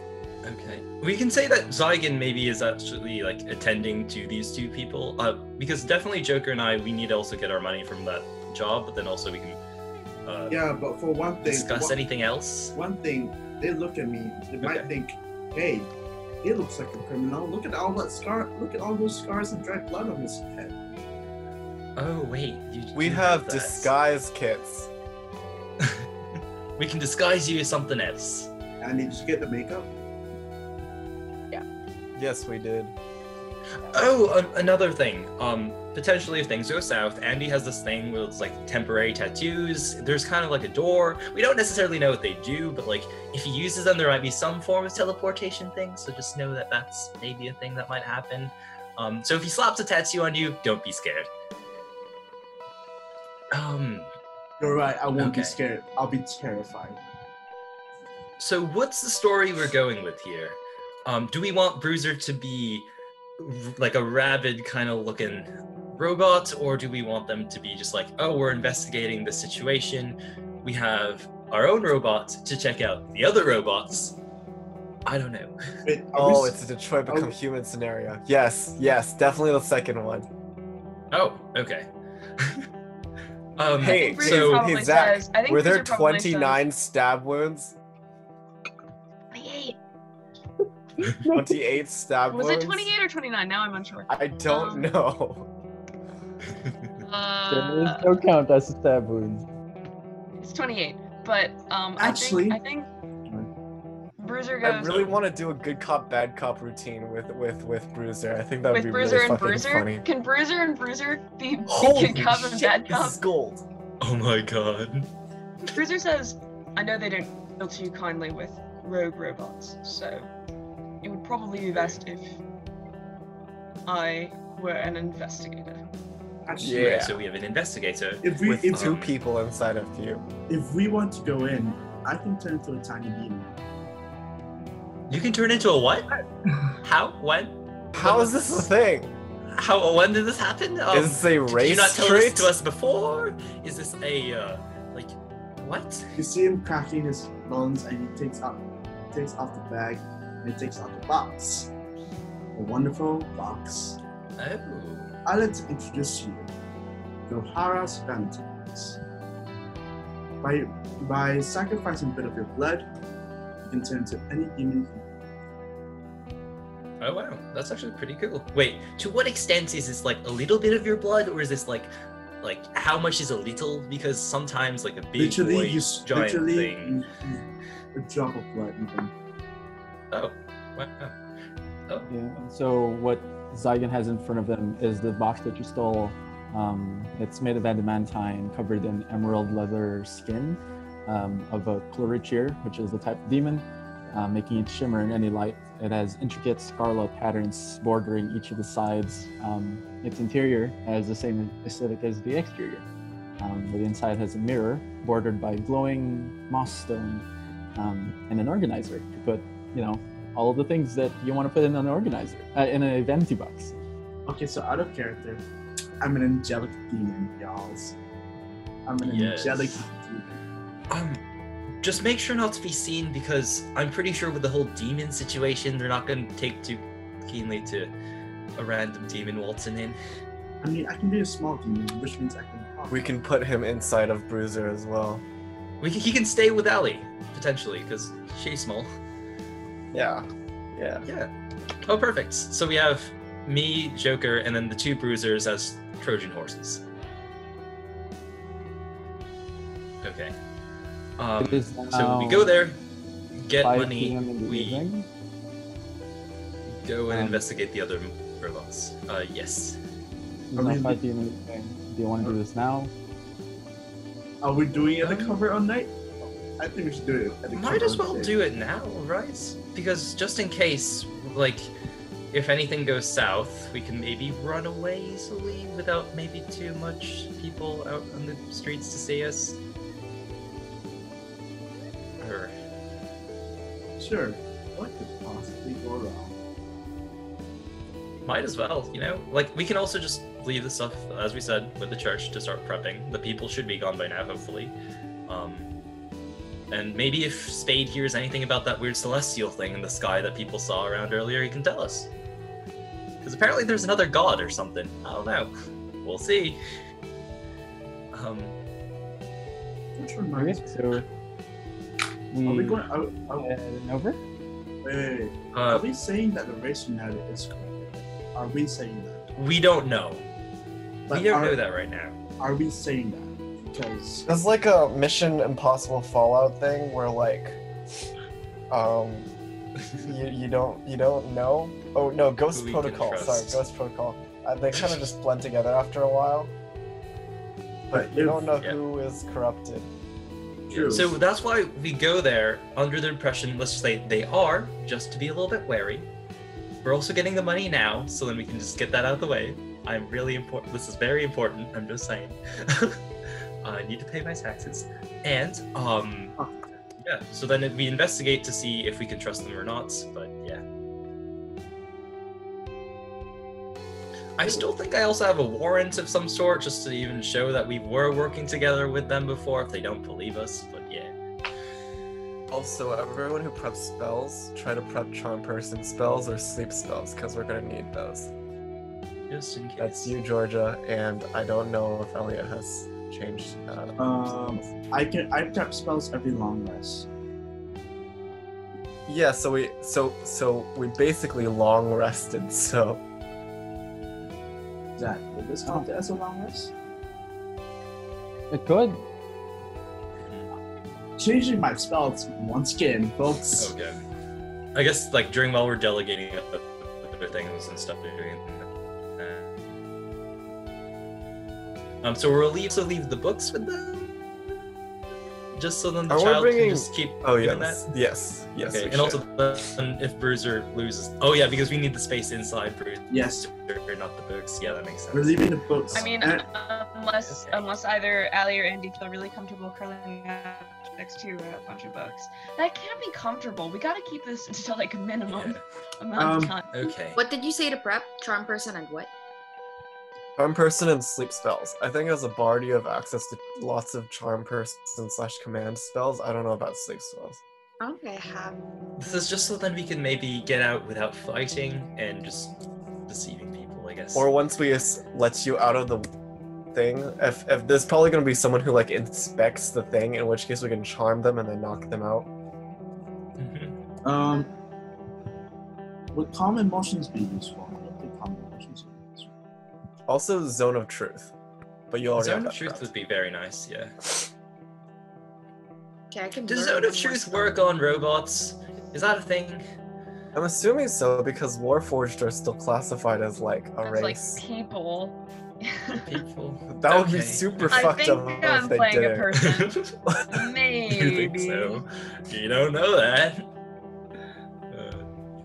Okay. We can say that Zygon maybe is actually like attending to these two people. Uh, because definitely Joker and I, we need to also get our money from that job, but then also we can uh, yeah. But for one thing, discuss one, anything else. one thing they look at me, they might think, "Hey, he looks like a criminal. Look at all that scar. Look at all those scars and dried blood on his head." Oh wait, you, We you have that. disguise kits. We can disguise you as something else. And did you get the makeup? Yeah. Yes, we did. Oh, a- another thing. Um, potentially if things go south, Andy has this thing with like temporary tattoos. There's kind of like a door. We don't necessarily know what they do, but like if he uses them, there might be some form of teleportation thing. So just know that that's maybe a thing that might happen. Um, so if he slaps a tattoo on you, don't be scared. Um, You're right. I won't be scared. I'll be terrified. so what's the story we're going with here? Um, do we want Bruiser to be like a rabid kind of looking robot, or do we want them to be just like, oh, we're investigating the situation. We have our own robot to check out the other robots. I don't know. Wait, are we Oh, it's a Detroit become we- human scenario. Yes, yes, definitely the second one. Oh, okay. um, Hey, I think Bruiser so hey, Zach, I think Were there 29 stab wounds? 28 stab was wounds? it 28 or 29? Now I'm unsure. I don't Um, know. There is Uh, no count as stab wounds. it's 28. But um, Actually- I think, I think Bruiser goes I really want to do a good cop, bad cop routine with with with Bruiser. I think that would with be Bruiser really and fucking Bruiser. funny. Can Bruiser and Bruiser be, be Holy good cop and shit, bad this cop? is gold. oh my god. Bruiser says, I know they don't deal too kindly with rogue robots, so it would probably be best if I were an investigator. Actually, Yeah. Okay, so we have an investigator. if we With if, two um, people inside of you. if we want to go in, I can turn into a tiny demon. You can turn into a what? How? When? How is this a thing? How? When did this happen? Um, is this a race? Did you not tell trait? this to us before? Is this a uh, like what? You see him cracking his bones, and he takes out takes off the bag and he takes out the box. A wonderful box. Oh. I'd like to introduce you to Hara's Valentines. By by sacrificing a bit of your blood, you can turn into any demon Oh wow, that's actually pretty cool. Wait, to what extent is this like a little bit of your blood, or is this like, like how much is a little? Because sometimes like a big literally boy you giant literally thing. you- you- a drop of blood even. Oh, wow. Oh, Yeah. and So what Zygon has in front of them is the box that you stole. Um, it's made of adamantine, covered in emerald leather skin um, of a chlorichir, which is the type of demon, uh, making it shimmer in any light. It has intricate scarlet patterns bordering each of the sides. Um, its interior has the same aesthetic as the exterior. Um, the inside has a mirror bordered by glowing moss stone um, and an organizer to put, you know, all of the things that you want to put in an organizer, uh, in a vanity box. Okay, so out of character, I'm an angelic demon, y'all. I'm an Yes. angelic demon. um, just make sure not to be seen because I'm pretty sure with the whole demon situation, they're not going to take too keenly to a random demon waltzing in. I mean, I can be a small demon, which means I can talk. We can put him inside of Bruiser as well. We can, he can stay with Ellie potentially because she's small. Yeah. Yeah. Yeah. Oh, perfect. So we have me, Joker, and then the two bruisers as Trojan horses. Okay. Um, so we go there, get money, PM in the we evening. go and Um, investigate the other robots. Uh, yes. It's Are we- 5 p.m. in the. Do you want to do this now? Are we doing it at the cover all night? I think we should do it Might as well do it now, right? Because just in case, like, if anything goes south, we can maybe run away easily without maybe too much people out on the streets to see us. Or Sure. What could possibly go wrong? might as well, you know? Like, we can also just leave the stuff, as we said, with the church to start prepping. The people should be gone by now, hopefully. Um, and maybe if Spade hears anything about that weird celestial thing in the sky that people saw around earlier, he can tell us. Because apparently there's another god or something. I don't know. We'll see. Um, Which reminds me. so we, Are we going? Are, are, wait, heading over. wait, wait. uh, Are we saying that the race united is correct? Are we saying that? we don't know. But we don't are, know that right now. Are we saying that? Because It's like a Mission Impossible Fallout thing where like, um, you, you don't you don't know. Oh no, Ghost Who Protocol. Sorry. Ghost Protocol. Uh, they kind of just blend together after a while. But you don't know yeah. who is corrupted. True. So that's why we go there under the impression, let's just say they are, just to be a little bit wary. We're also getting the money now, so then we can just get that out of the way. I'm really important. This is very important. I'm just saying. I need to pay my taxes, and um, yeah. So then we investigate to see if we can trust them or not. But yeah. I still think I also have a warrant of some sort, just to even show that we were working together with them before, if they don't believe us. But yeah. Also, everyone who preps spells, try to prep charm person spells or sleep spells, because we're gonna need those. Just in case. That's you, Georgia, and I don't know if Elliot has changed. Uh, Um. I can I prep spells every long rest. Yeah, so we so so we basically long rested. So Zach, would this count as a long rest? It could. Changing my spells once again, folks. Okay. I guess like during while we're delegating other things and stuff they're doing. Um, so we'll leave so leave the books with them, just so then the Are child bringing- can just keep. oh doing yes, that. yes, yes. Okay, we and also should. then if Bruiser loses, oh yeah, because we need the space inside Bruiser, Yes, not the books. Yeah, that makes sense. we're leaving the books. I mean, And- unless Okay. unless either Ali or Andy feel really comfortable curling up next to a bunch of books. That can't be comfortable. We gotta keep this until like a minimum amount Um, of time. Okay. What did you say to prep? Charm person and what? Charm person and sleep spells. I think as a bard you have access to lots of charm person slash command spells. I don't know about sleep spells. Okay, have. This is just so then we can maybe get out without fighting and just deceiving people, I guess. Or once we s- let you out of the thing, if if there's probably gonna be someone who like inspects the thing, in which case we can charm them and then knock them out. Mhm. Um, would common motions be useful? Also, zone of truth. But you already Zone have of that truth would be very nice, yeah. Okay, I can. Does Zone of Truth work on robots? Is that a thing? I'm assuming so because Warforged are still classified as like a It's like race. people. People? that would be super I fucked up if I'm they did a it. person. Maybe. you think so? You don't know that. Uh,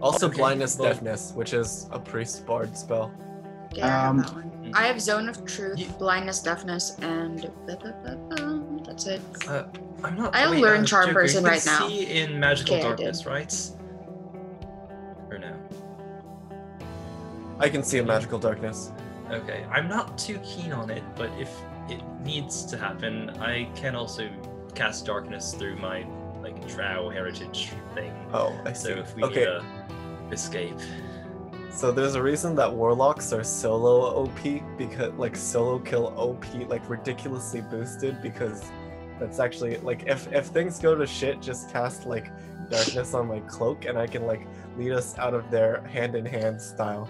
Also, Okay, blindness, well- deafness, which is a priest bard spell. Okay, I have Um, that one. I have zone of truth, You- blindness, deafness, and blah, blah, blah, blah. that's it. uh, I'm not. I'll wait, learn uh, Charm Joker, Person can right now. See in magical Okay, darkness, right? Or no? I can see in magical darkness. Okay, I'm not too keen on it, but if it needs to happen, I can also cast darkness through my like Drow heritage thing. Oh, I see. So if we okay, need a escape, so there's a reason that warlocks are solo OP because like solo kill OP like ridiculously boosted because that's actually like if if things go to shit, just cast like darkness on my cloak and I can like lead us out of there hand in hand style.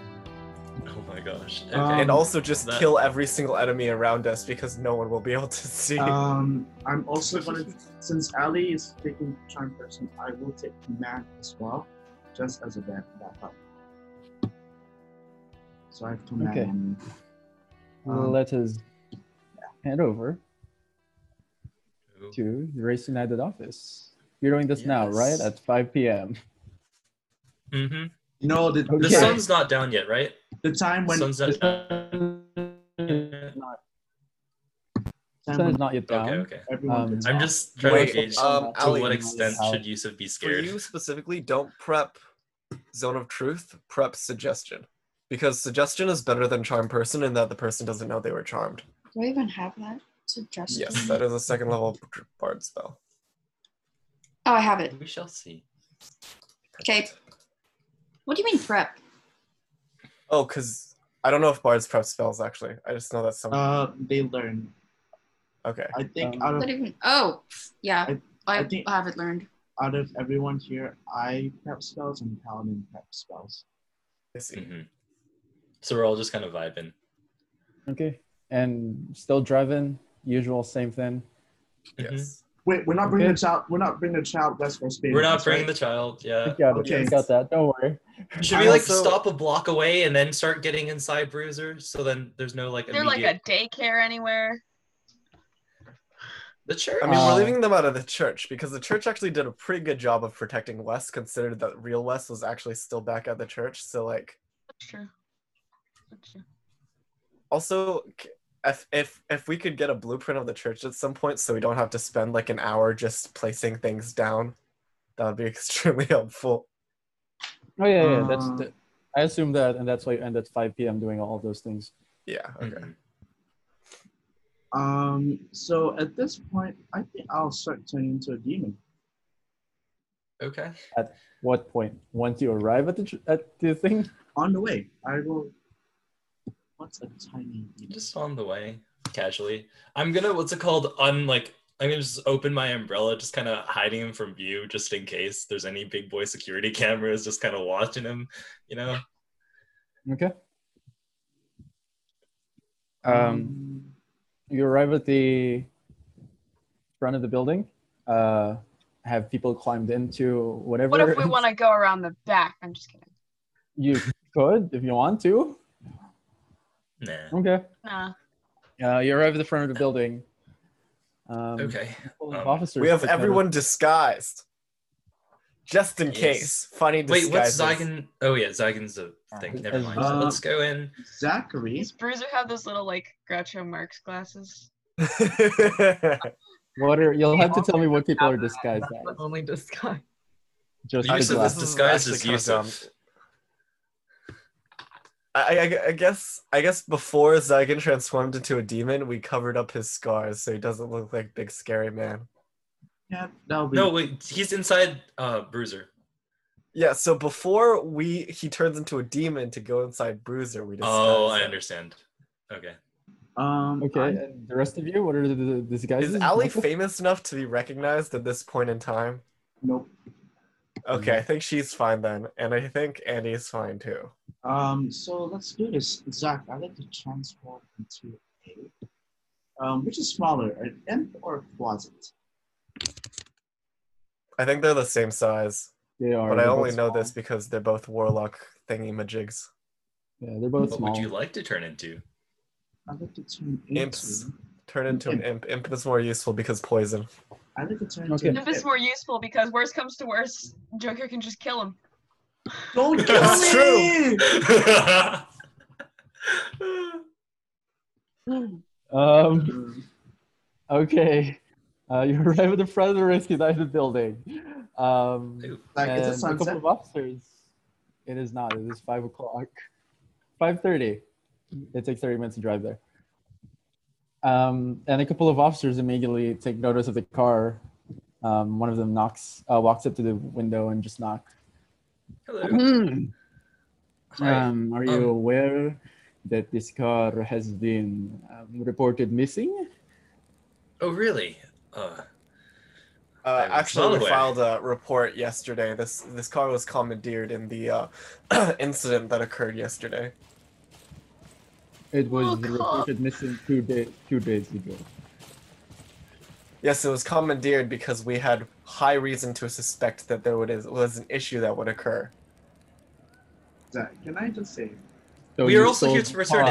oh my gosh. Okay. Um, and also just that- kill every single enemy around us because no one will be able to see. Um, I'm also gonna since Ali is taking charm person, I will take command as well, just as a backup. So I have command. Okay. on me. Um, Let us hand over to the Race United office. You're doing this now, right? At 5 p.m. Mm-hmm. You know the, The sun's not down yet, right? the time when sun's the not The time sun when is not yet down. Okay, okay. Um, I'm just trying to gauge um, to Ali, what extent how- should Yusuf be scared. For you specifically, don't prep Zone of Truth, prep Suggestion. Because Suggestion is better than Charm Person in that the person doesn't know they were charmed. Do I even have that? Suggestion. Yes, that is a second level bard spell. Oh, I have it. We shall see. Okay. What do you mean prep? Oh, because I don't know if bards prep spells actually. I just know that some. Uh, they learn. okay. I think Um, out of even? Oh, yeah. I- I, I think- have it learned. out of everyone here, I prep spells and Paladin prep spells. I see. Mhm. So we're all just kind of vibing. Okay. And still driving, usual same thing. Mhm. Yes. Wait, we're not bringing Okay. the child. We're not bringing the child west for speed. We're not bringing the child. Yeah. I got it. okay. I got that. Don't worry. Should we like also- stop a block away and then start getting inside Bruiser? So then there's no like Is there like a daycare anywhere? The church. I mean, Uh, we're leaving them out of the church because the church actually did a pretty good job of protecting Wes, considered that real Wes was actually still back at the church. So, like, That's true. That's true. also, if if if we could get a blueprint of the church at some point, so we don't have to spend like an hour just placing things down, that would be extremely helpful. Oh yeah, yeah. That's Uh, the, I assume that, and that's why you end at 5 p.m. doing all of those things. Yeah. Okay. Mhm. Um, so at this point, I think I'll start turning into a demon. Okay. At what point? Once you arrive at the at the thing, On the way, I will. What's a tiny demon? Just on the way, casually. I'm gonna what's it called? Un like I'm gonna just open my umbrella, just kind of hiding him from view, just in case there's any big boy security cameras, just kind of watching him. You know. okay. Um, you arrive at the front of the building. Uh, have people climbed into whatever? What if we want to go around the back? I'm just kidding. You could if you want to. Nah. Okay. Nah. Uh, you arrive at the front of the building. Um, Okay. Um, officers We have to kind of- everyone disguised, just in Yes. case. Funny Wait, what's disguises. Zygon? Oh yeah, Zygon's a thing. Never mind. Uh, Let's go in. Zachary. Does Bruiser have those little like Groucho Marx glasses? What are you'll have to tell me what people are disguised That's as. only disguise. Just The the use of this disguise is actually kinda Yusuf. Dumb. I, I, I guess I guess before Zygon transformed into a demon, we covered up his scars so he doesn't look like big scary man. Yeah, that'll be. No, wait, he's inside uh Bruiser. Yeah, so before we he turns into a demon to go inside Bruiser, we disguise Oh, I understand. Okay. Um. Okay, I- and the rest of you, what are the, the disguises? Is Ali famous enough to be recognized at this point in time? nope. Okay, I think she's fine then, and I think Andy's fine too. Um. So let's do this. Zach, I like to transform into a. Um, which is smaller, an imp or a quasit? I think they're the same size, They are. but I only know small. this because they're both warlock thingy majigs. Yeah, they're both What small. would you like to turn into? I'd like to turn into. Imps. Turn into an imp. Imp is more useful because poison. I like to turn into. Okay. an If it's imp. more useful because worst comes to worst, Joker can just kill him. Don't kill That's me! Um. Okay. Uh, you arrive at the front of the Risky United building. Um, Like, and it's a a couple of officers. It is not. It is five o'clock. Five thirty. It takes thirty minutes to drive there. Um, and a couple of officers immediately take notice of the car. Um, one of them knocks, uh, walks up to the window and just knocks. Hello. Hi. Um, are you Um, aware that this car has been um, reported missing? Oh, really? Uh, Uh, I actually, we filed a report yesterday. This this car was commandeered in the uh, incident that occurred yesterday. It was Oh, reported missing two, day, two days ago. Yes, it was commandeered because we had high reason to suspect that there would is, was an issue that would occur. Zach, can I just say? So We are also here to return it,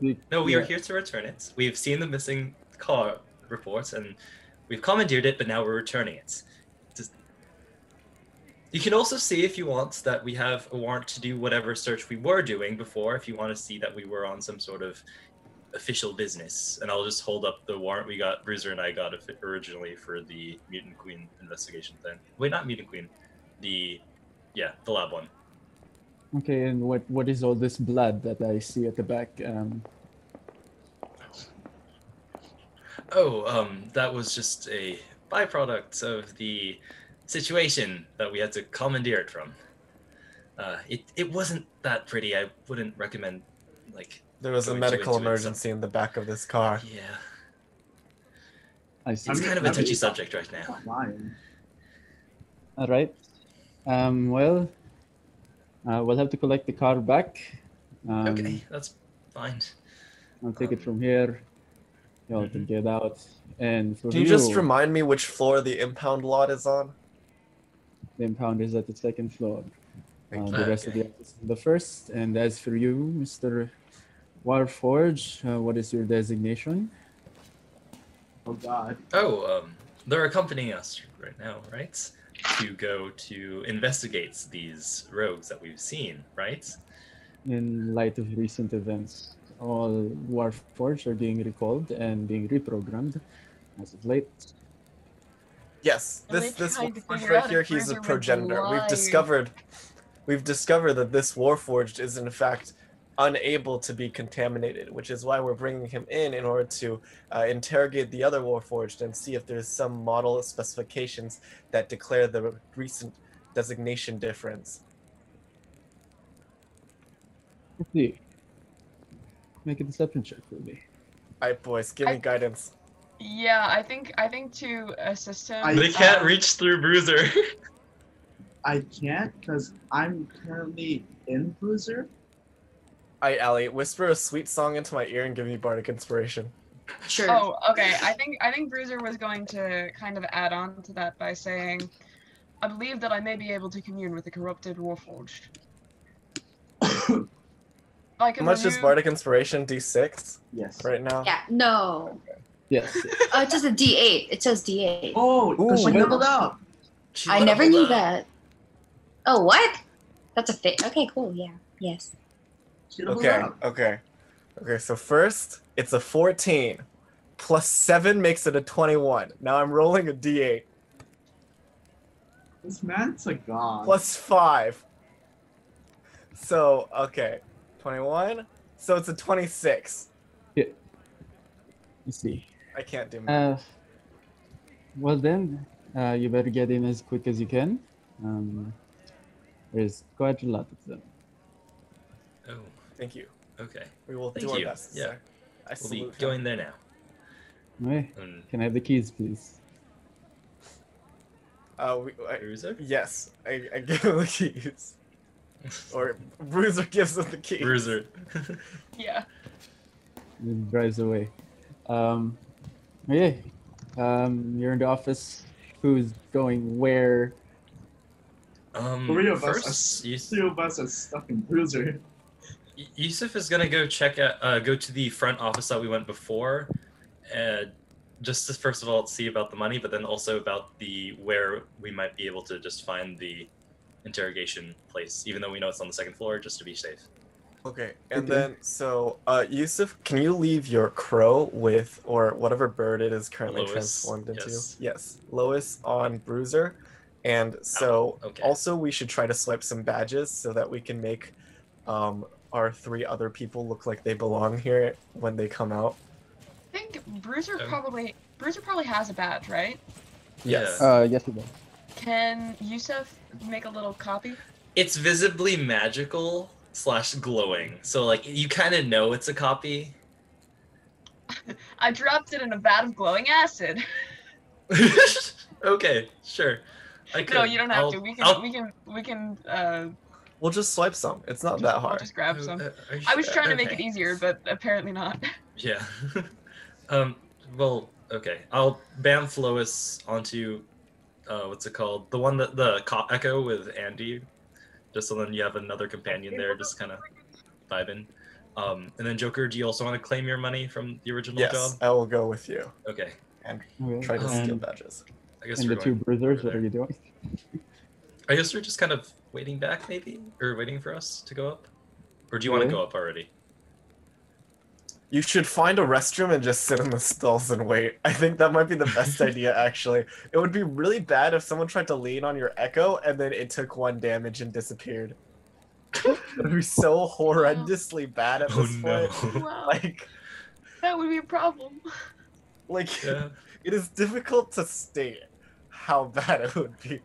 though. no, we are here to return it. We have seen the missing car reports and we've commandeered it, but now we're returning it. Just- You can also see if you want that we have a warrant to do whatever search we were doing before, if you want to see that we were on some sort of official business. And I'll just hold up the warrant we got, Bruiser and I got originally for the Mutant Queen investigation thing. Wait, not Mutant Queen. The, yeah, the lab one. Okay, and what, what is all this blood that I see at the back? Um, Oh, um, that was just a byproduct of the situation that we had to commandeer it from. Uh, it, it wasn't that pretty. I wouldn't recommend, like, There was a Going to medical into it, emergency in the back of this car. yeah. I see. It's kind of a touchy subject right now. Stop. All right. Um, well, uh, we'll have to collect the car back. Um, Okay, that's fine. I'll take it from here. Y'all can get out. And for Can you just remind me which floor the impound lot is on? the impound is at the second floor. Uh, you. the rest of the office is the first. And as for you, Mr. Warforge, uh, what is your designation? Oh God. Oh, um, they're accompanying us right now, right? To go to investigate these rogues that we've seen, right? In light of recent events, all Warforged are being recalled and being reprogrammed as of late. Yes, And this this tried to one figure right here, he's a progenitor. We've discovered we've discovered that this Warforged is in fact unable to be contaminated, which is why we're bringing him in in order to uh, interrogate the other Warforged and see if there's some model specifications that declare the recent designation difference. Let's see. Make a deception check for me. All right, boys, give me guidance. Yeah, I think I think to assist him. I- They can't um, reach through Bruiser. I can't because I'm currently in Bruiser. All right, Allie, whisper a sweet song into my ear and give me bardic inspiration. Sure. Oh, okay. I think I think Bruiser was going to kind of add on to that by saying, "I believe that I may be able to commune with the corrupted Warforged." I How can much is remove- bardic inspiration? D6 Yes. right now. Yeah. No. Yes. Oh, it says a D8. It says D8. Oh, because she leveled up. She I never knew up. that. Oh, what? That's a fit. Okay, cool. Yeah. Yes. She Okay, up. okay. Okay, so first, it's a 14. Plus 7 makes it a 21. Now I'm rolling a d8. This man's a god. Plus 5. So, okay. 21. So it's a 26. Let's see. I can't do math. Uh, well then, uh, you better get in as quick as you can. Um, there's quite a lot of them. Thank you. okay. We will Thank do our you. best. Yeah. I We'll be salute him. going there now. Okay, Um, can I have the keys, please? Uh, we, I, Bruiser? yes, I, I give him the keys. Or Bruiser gives him the keys. Bruiser. Yeah. It drives away. Um, okay. Um, you're in the office. Who's going where? um, Three of first, us. Are, Yus- three of us are stuck in Bruiser. Yusuf is gonna go check out, uh, go to the front office that we went before, uh, just to first of all see about the money, but then also about the where we might be able to just find the interrogation place, even though we know it's on the second floor, just to be safe. Okay, and Okay. then so uh Yusuf, can you leave your crow with or whatever bird it is currently Lois, transformed into? yes. Yes, Lois on Bruiser. And so okay. also we should try to swipe some badges so that we can make um our three other people look like they belong here when they come out. I think Bruiser Oh. probably Bruiser probably has a badge, right? Yes. Uh, yes, it does. Can Yusuf make a little copy? It's visibly magical slash glowing, so like you kind of know it's a copy. I dropped it in a vat of glowing acid. okay, sure. I could. No, you don't have I'll- to. We can I'll- we can we can uh We'll just swipe some. It's not that I'll hard. just grab some. Are you I was trying to make it easier, but apparently not. Yeah. um. Well. Okay. I'll bamf Lois onto, uh, what's it called? The one that the cop echo with Andy, just so then you have another companion there, just kind of vibing. Um, and then Joker, do you also want to claim your money from the original Yes, job? I will go with you Okay. Okay. try to Um, steal badges. I guess and we're the two bruisers, what are you doing? I guess we're just kind of waiting back, maybe, or waiting for us to go up, or do you want to hmm? go up already? You should find a restroom and just sit in the stalls and wait. I think that might be the best idea, actually. It would be really bad if someone tried to lean on your echo and then it took one damage and disappeared. it would be so horrendously bad at Oh this no. point. wow, Like, that would be a problem. like yeah. it is difficult to state how bad it would be.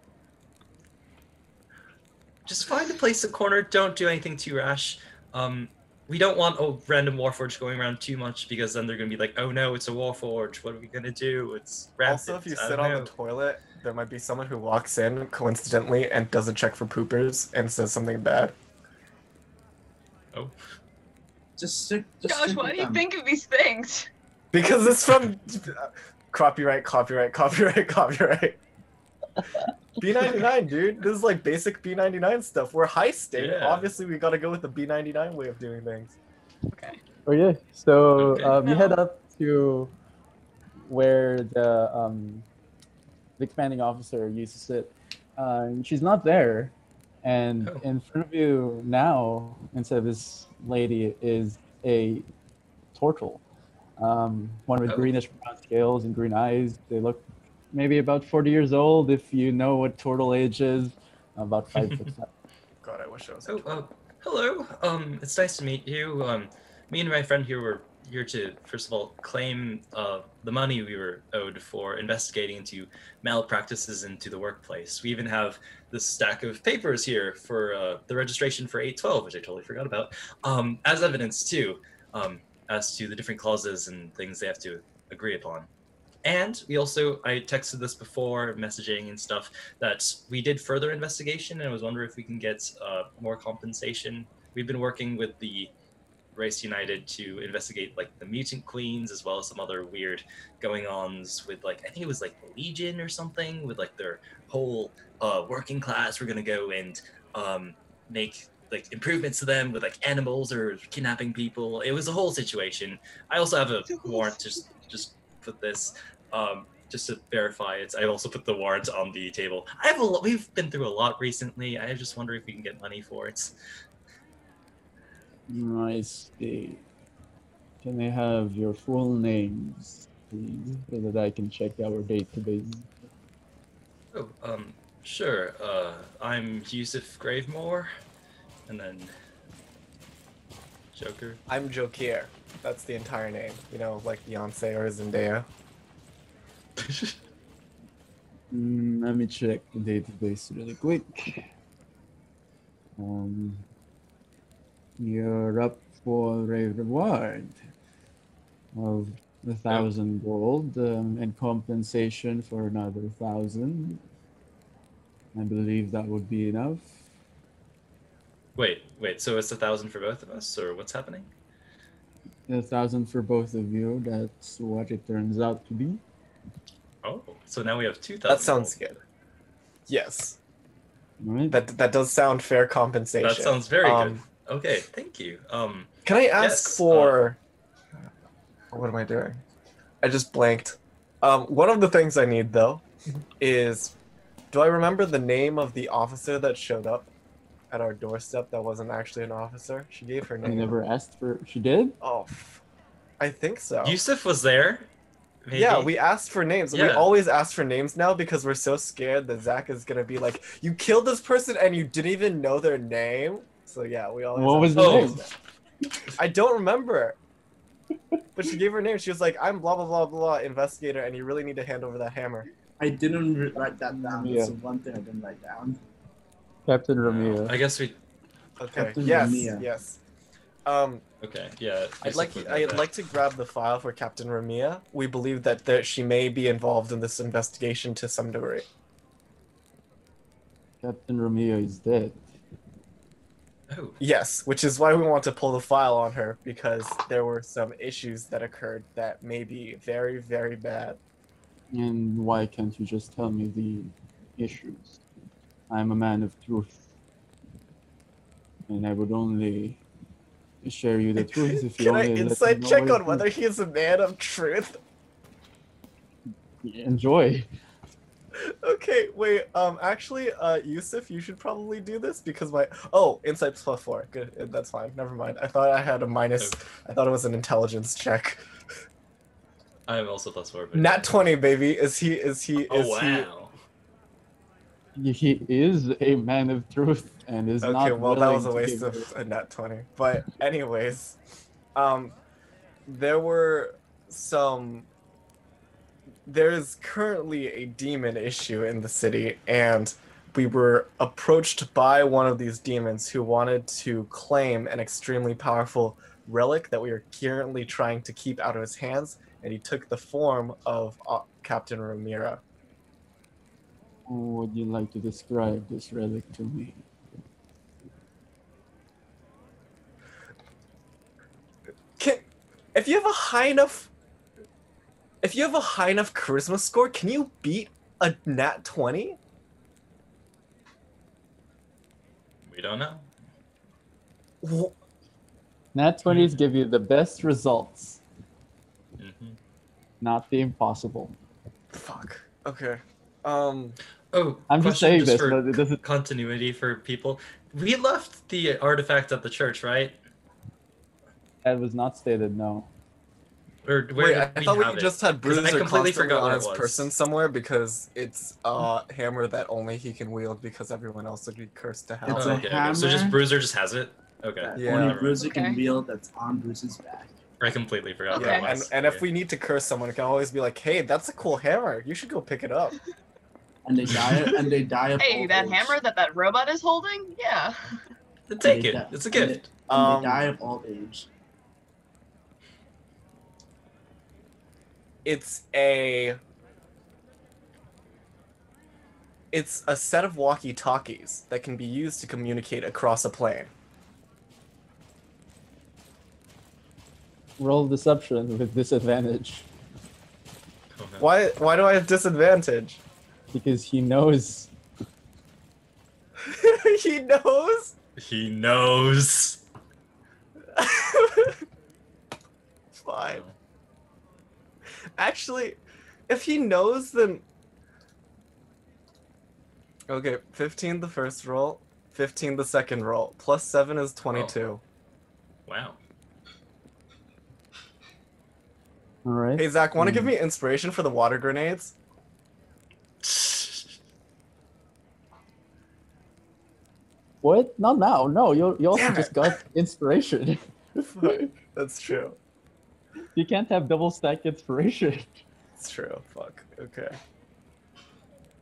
Just find a place, a corner. Don't do anything too rash. Um, we don't want a random warforge going around too much because then they're gonna be like, "Oh no, it's a warforge. What are we gonna do? It's rampant." Also, if you sit on know." the toilet, there might be someone who walks in coincidentally and doesn't check for poopers and says something bad. Oh, Just stick. Just Gosh, stick why do you them. think of these things? Because it's from copyright, copyright, copyright, copyright. B99, dude. This is like basic B99 stuff. We're high state. Yeah. Obviously, we gotta go with the B99 way of doing things. Okay. Okay, so Okay. um, you head up to where the um, the commanding officer used to sit. Uh, she's not there, and Oh. in front of you now, instead of this lady, is a turtle. Um, one with Oh. greenish brown scales and green eyes. They look maybe about 40 years old, if you know what turtle age is. About five foot seven. god, I wish I was. Oh, uh, hello. Um, it's nice to meet you. Um, me and my friend here were here to, first of all, claim uh, the money we were owed for investigating into malpractices into the workplace. We even have this stack of papers here for uh, the registration for 812, which I totally forgot about, um, as evidence too, um, as to the different clauses and things they have to agree upon. And we also, I texted this before, messaging and stuff, that we did further investigation and I was wondering if we can get uh, more compensation. We've been working with the Race United to investigate like the mutant queens as well as some other weird going ons with like I think it was like the Legion or something with like their whole uh, working class. We're gonna go and um, make like improvements to them with like animals or kidnapping people. It was a whole situation. I also have a warrant to just just put this um, just to verify it. I also put the warrant on the table. I have a lot. We've been through a lot recently. I just wonder if we can get money for it. I see. Can I have your full names, please, so that I can check our database? Oh, um, sure. Uh, I'm Yusuf Gravemore, and then Joker. I'm Jokier. That's the entire name. You know, like Beyonce or Zendaya. Mm, let me check the database really quick. Um, you're up for a reward of a thousand gold um, and compensation for another thousand. I believe that would be enough. Wait, wait. So it's a thousand for both of us, or what's happening? A thousand for both of you. That's what it turns out to be. Oh, so now we have two thousand. That sounds good. Yes, All right. that that does sound fair compensation. That sounds very Um, good. Okay, thank you. Um, Can I ask Yes, for? what am I doing? I just blanked. Um, one of the things I need though is, do I remember the name of the officer that showed up at our doorstep that wasn't actually an officer? She gave her name. I never asked for. She did. Oh, f- I think so. Yusuf was there. Maybe. Yeah, we asked for names. We always ask for names now because we're so scared that Zach is gonna be like, "You killed this person and you didn't even know their name." So yeah, we always. What ask was the for name? I don't remember. But she gave her name. She was like, "I'm blah blah blah blah investigator, and you really need to hand over that hammer." I didn't write that down. Yeah. It's the one thing I didn't write down. Captain Romeo. I guess we. Okay. Captain yes. Mamiya. Yes. Um, Okay. Yeah. I'd like I'd that. like to grab the file for Captain Ramia. We believe that there, she may be involved in this investigation to some degree. Captain Romeo is dead. Oh. Yes, which is why we want to pull the file on her because there were some issues that occurred that may be very, very bad. And why can't you just tell me the issues? I'm a man of truth. And I would only share you the truth if you Can I only let me insight check on whether he is a man of truth? Enjoy. Okay, wait. Um, actually, uh, Yusuf, you should probably do this because my oh, insight plus four. Good, uh, that's fine. Never mind. I thought I had a minus. I thought it was an intelligence check. I am also plus four. But Nat twenty, baby. Is he? Is he? Is Oh wow. He is a man of truth and is not. Okay, well that was a waste of a net 20. But anyways, um there were some there's currently a demon issue in the city and we were approached by one of these demons who wanted to claim an extremely powerful relic that we are currently trying to keep out of his hands and he took the form of uh, Captain Ramira. Would you like to describe this relic to me? Can if you have a high enough if you have a high enough charisma score, can you beat a nat 20? We don't know. Wh- Nat 20s give you the best results, hmm not the impossible. Fuck. Okay. Um Oh, I'm just question saying this, for but it doesn't. continuity for people. We left the artifact at the church, right? That was not stated. No. Or where Wait, I thought we it? just had 'Cause I Bruiser completely constantly forgot on where it his person somewhere because it's a hammer that only he can wield because everyone else would be cursed to Oh, hell. It's a okay, okay. So just. Bruiser just has it. Okay. Yeah. only Bruiser Okay. can wield that's on Bruiser's back. I completely forgot. Okay. Yeah, it and, and if we need to curse someone, it can always be like, "Hey, that's a cool hammer. You should go pick it up." And they die and they die of Hey, old that age. hammer that that robot is holding? Yeah. take it. die- It's a and they- gift. And Um, they die of old age. It's a it's a set of walkie-talkies that can be used to communicate across a plane. Roll deception with disadvantage Oh, no. Why why do I have disadvantage? Because he knows. he knows. He knows. Fine. Actually, if he knows, then okay. Fifteen the first roll, fifteen the second roll. Plus seven is twenty-two. Wow. All right. Hey Zach, want to give Hmm. me inspiration for the water grenades? What? Not now. No, you you also Damn just it. got inspiration. Fuck, That's true. you can't have double stack inspiration. It's true. Fuck. Okay.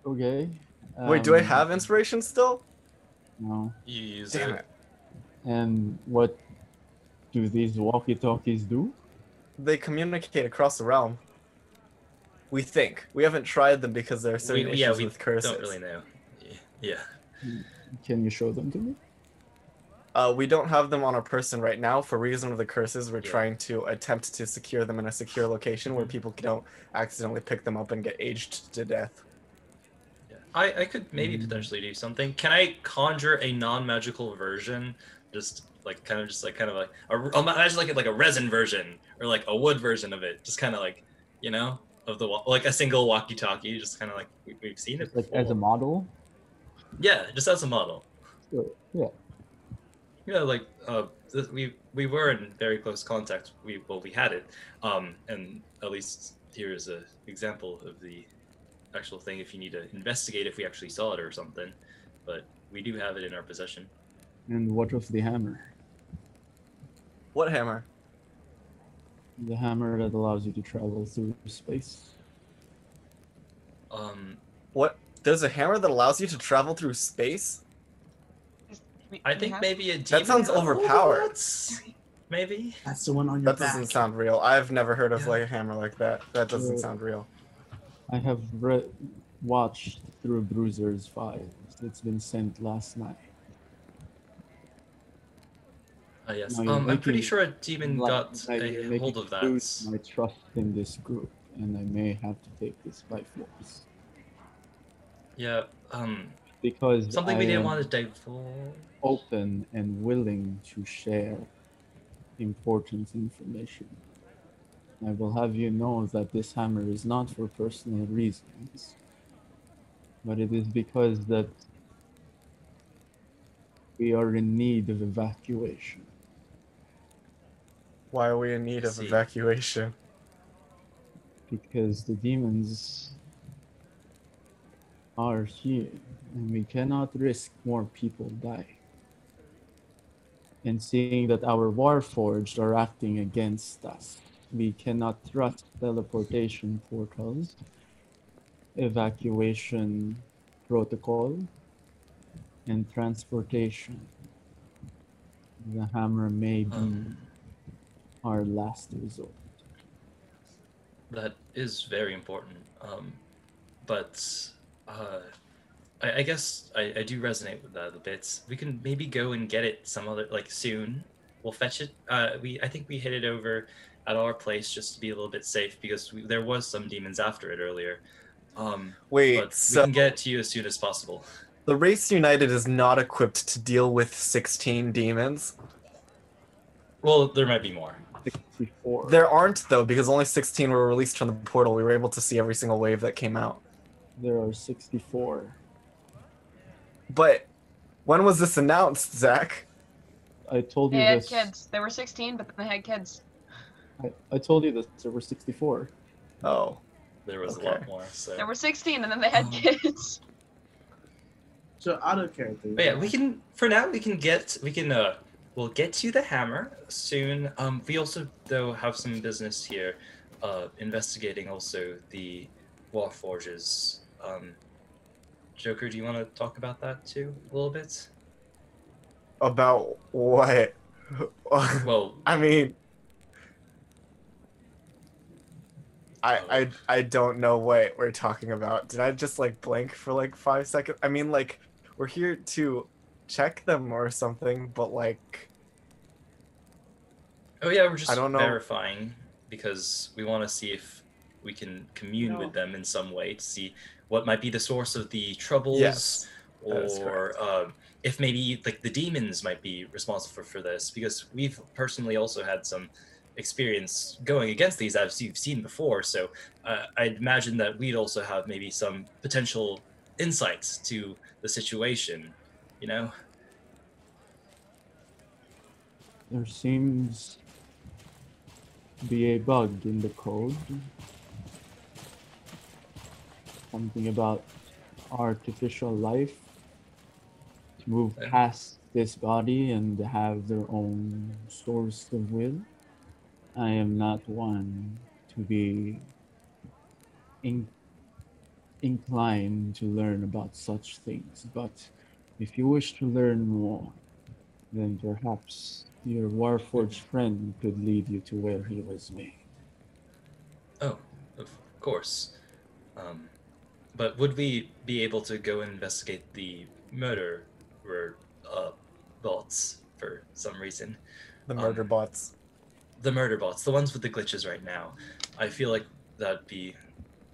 Okay. Wait, do I um, have inspiration still? No. You use Damn it. it. And what do these walkie-talkies do? They communicate across the realm. We think. We haven't tried them because there are certain We, issues yeah, we with curses. don't really know. Yeah. Can you show them to me? Uh, we don't have them on our person right now for reason of the curses. We're Yeah. trying to attempt to secure them in a secure location where Mhm. people don't accidentally pick them up and get aged to death. yeah. I, I could maybe Mm. potentially do something. Can I conjure a non-magical version? Just like kind of just like kind of like a, I'll imagine like like a resin version or like a wood version of it. Just kind of like you know of the wa- like a single walkie-talkie. Just kind of like we, we've seen it. Like as a model? Yeah, just as a model. Sure. Yeah. Yeah, like uh, we we were in very close contact. We well, we had it, um, and at least here is a example of the actual thing. If you need to investigate if we actually saw it or something, but we do have it in our possession. And what of the hammer? What hammer? The hammer that allows you to travel through space. Um, What? There's a hammer that allows you to travel through space? I think maybe a demon sounds overpowered. Maybe. That's the one on your That back. doesn't sound real. I've never heard of Yeah. like a hammer like that. That doesn't sound real. I have re- watched through Bruiser's files. It's been sent last night. Uh, yes. Um, I'm pretty sure a demon Like- got like a hold of that. My trust in this group, and I may have to take this by force Yeah. Um, because something I we didn't want to divulge. open and willing to share important information. I will have you know that this hammer is not for personal reasons, but it is because that we are in need of evacuation. Why are we in need of evacuation? because the demons are here and we cannot risk more people die. And seeing that our Warforged are acting against us, we cannot trust teleportation portals, evacuation protocol, and transportation. The hammer may be Um. Our last resort. That is very important. Um, but uh, I, I guess I, I do resonate with that a bit. We can maybe go and get it some other like soon. We'll fetch it. Uh, we I think we hit it over at our place just to be a little bit safe because we, there was some demons after it earlier. Um, Wait, but we so can get it to you as soon as possible. the race united is not equipped to deal with 16 demons. Well, there might be more. 64. There aren't though because only 16 were released from the portal. We were able to see every single wave that came out. There are 64. But when was this announced, Zach? I told you They had this. kids. They were 16, but then they had kids. I, I told you that there were 64. Oh. There was a lot more. So. There were 16, and then they had Oh. kids. So out of character. But yeah, we can for now we can get we can uh we'll get to the hammer soon. Um we also though have some business here, uh investigating also the Warforges. Um Joker, do you want to talk about that too a little bit? About what? Well, I mean, I, I I don't know what we're talking about. Did I just like blank for like five seconds? I mean, like we're here to check them or something, but like oh yeah, we're just I don't know. verifying because we want to see if we can commune No. with them in some way to see what might be the source of the troubles yes, or um, if maybe like the demons might be responsible for, for this because we've personally also had some experience going against these as you've seen before so uh, i'd imagine that we'd also have maybe some potential insights to the situation you know There seems to be a bug in the code. Something about artificial life to move Yeah. past this body and have their own source of will. I am not one to be in- inclined to learn about such things, but if you wish to learn more, then perhaps your Warforged friend could lead you to where he was made. oh of course um, but would we be able to go and investigate the murder uh, bots for some reason the Um, murder bots. the murder bots, the ones with the glitches right now. I feel like that'd be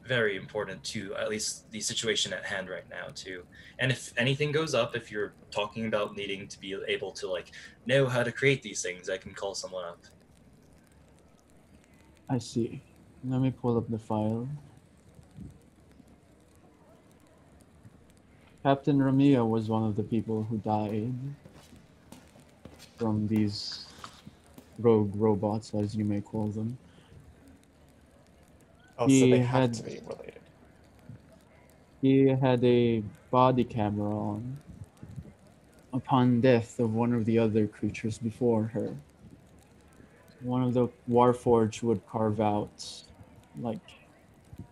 very important to at least the situation at hand right now too. And if anything goes up, if you're talking about needing to be able to like know how to create these things, I can call someone up. I see. Let me pull up the file. Captain Ramia was one of the people who died from these rogue robots, as you may call them. Oh, so he they have had- to be related. He had a body camera on upon death of one of the other creatures before her. One of the Warforged would carve out like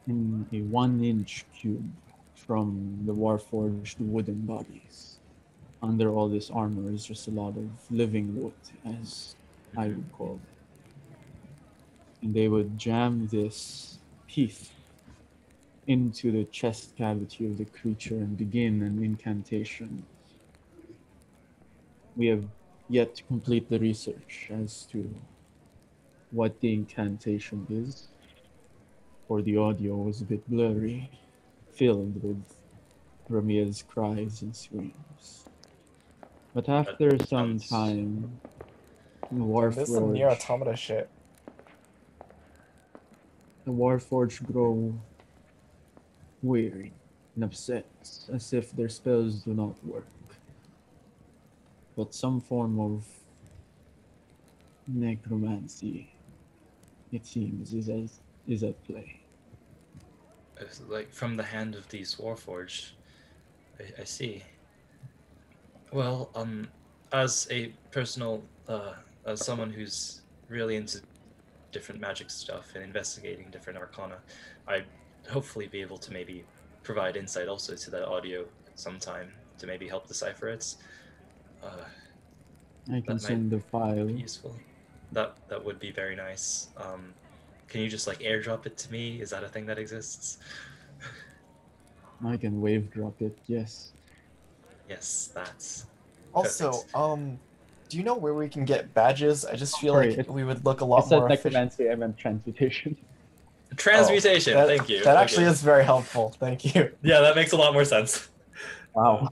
in a one inch cube from the Warforged wooden bodies. Under all this armor is just a lot of living wood, as I would call it. And they would jam this piece into the chest cavity of the creature and begin an incantation. We have yet to complete the research as to what the incantation is, for the audio was a bit blurry, filled with Ramia's cries and screams. But after some time, the This is some NieR: Automata shit. The Warforged grow weary and upset, as if their spells do not work. But some form of necromancy, it seems, is at, is at play. Like from the hand of these Warforged. I, I see. Well, um, as a personal, uh, as someone who's really into different magic stuff and investigating different arcana, I'd hopefully be able to maybe provide insight also to that audio sometime to maybe help decipher it. Uh, I can send the file. useful. That that would be very nice. Um, can you just like airdrop it to me? Is that a thing that exists? I can wave drop it, yes. yes, that's Also, Perfect. um, do you know where we can get badges? I just feel Sorry, like we would look a lot said more efficient. necromancy, I meant transmutation. transmutation. That- thank you. That actually Okay. is very helpful. Thank you. Yeah, that makes a lot more sense. Wow.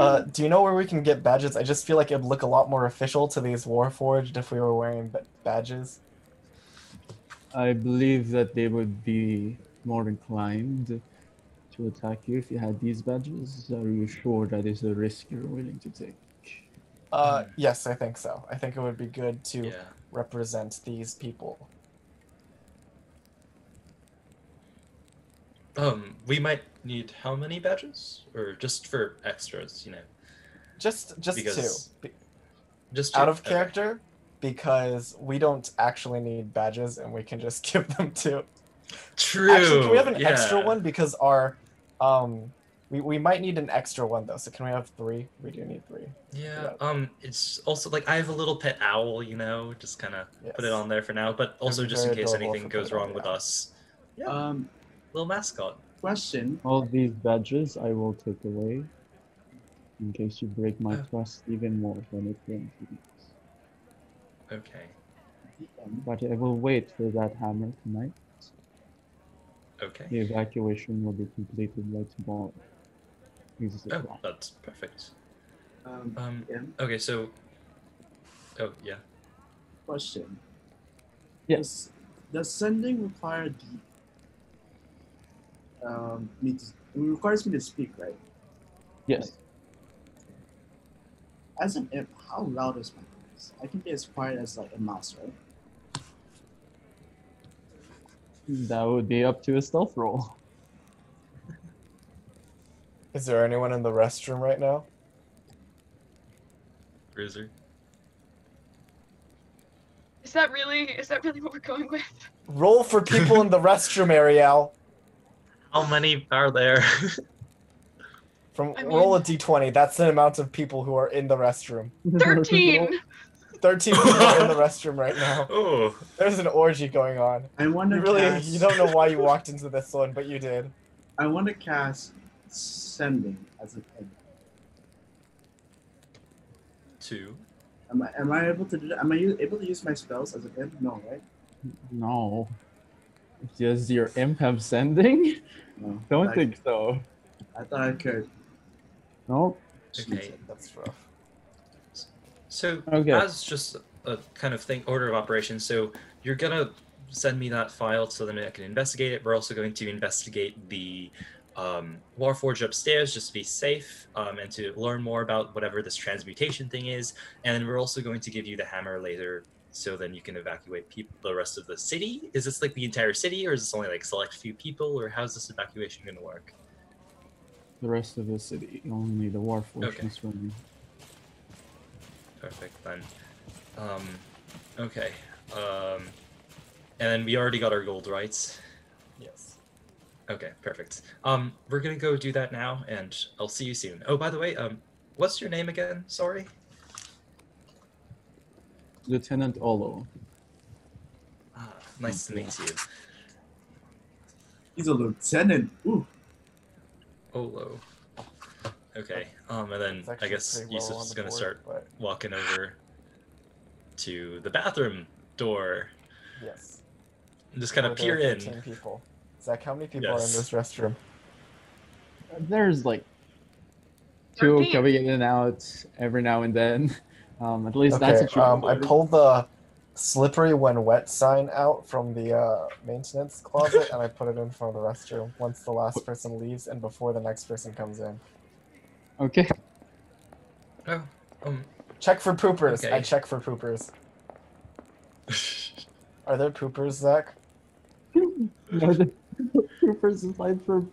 Uh, do you know where we can get badges? I just feel like it'd look a lot more official to these Warforged if we were wearing badges. I believe that they would be more inclined to attack you if you had these badges. Are you sure that is a risk you're willing to take? Uh, yes, I think so. I think it would be good to Yeah. represent these people? Um, we might need how many badges, or just for extras, you know, Just just Because- two. Be- just out two? of Okay. character because we don't actually need badges and we can just give them to True. Actually, can we have an extra one because our um we, we might need an extra one though. So can we have three? We do need three. Yeah. Yeah. Um, it's also like I have a little pet owl, you know, just kind of put it on there for now. But also be just in case anything goes put it on wrong with owl. us, Yeah. Um, little mascot. question. All these badges I will take away in case you break my Oh. trust even more when it comes to these. Okay. But I will wait for that hammer tonight. Okay. The evacuation will be completed by tomorrow. This is the Oh, plan. that's perfect. Um, Um. DM. Okay. So. Oh yeah. Question. Yes. Does, does sending require the um me to, it requires me to speak, right? Yes. As an imp, how loud is my voice? I can be as quiet as like a mouse, right? That would be up to a stealth roll. Is there anyone in the restroom right now? Bruiser. Is that really? Is that really what we're going with? Roll for people in the restroom, Ariel. How many are there? From I roll a mean- d20. That's the amount of people who are in the restroom. Thirteen. 13 people are in the restroom right now. oh. There's an orgy going on. I want to You really cast, you don't know why you walked into this one, but you did. I want to cast sending as an imp. Two. Am I am I able to do that? Am I able to use my spells as an imp? No, right? No. Does your imp have sending? No. Don't I, think so. I thought I could. Nope. Okay. That's rough. So Okay. as just a kind of thing order of operations, so you're gonna send me that file so then I can investigate it. We're also going to investigate the um, Warforge upstairs just to be safe um, and to learn more about whatever this transmutation thing is. And then we're also going to give you the hammer later so then you can evacuate people the rest of the city. Is this like the entire city or is this only like select few people or how's this evacuation gonna work? The rest of the city, only the war force Okay. is running. Perfect then. Um, okay. Um, and then we already got our gold, right? Yes. Okay, perfect. Um, we're gonna go do that now, and I'll see you soon. Oh, by the way, um, what's your name again? Sorry. Lieutenant Olo. Ah, nice to meet you. He's a lieutenant. Ooh. Olo. Okay. Um, and then I guess pretty low Yusuf's the gonna board, start but walking over to the bathroom door yes. and just kind Where of peer are in. 13 people. Zach, how many people are in this restroom? There's like two 13. coming in and out every now and then. Um, at least that's Okay, a true. um, I pulled the slippery when wet sign out from the uh, maintenance closet and I put it in front of the restroom once the last person leaves and before the next person comes in. Okay. Oh. Um. Check for poopers. I check for poopers. Are there poopers, Zach? no, the troopers aside for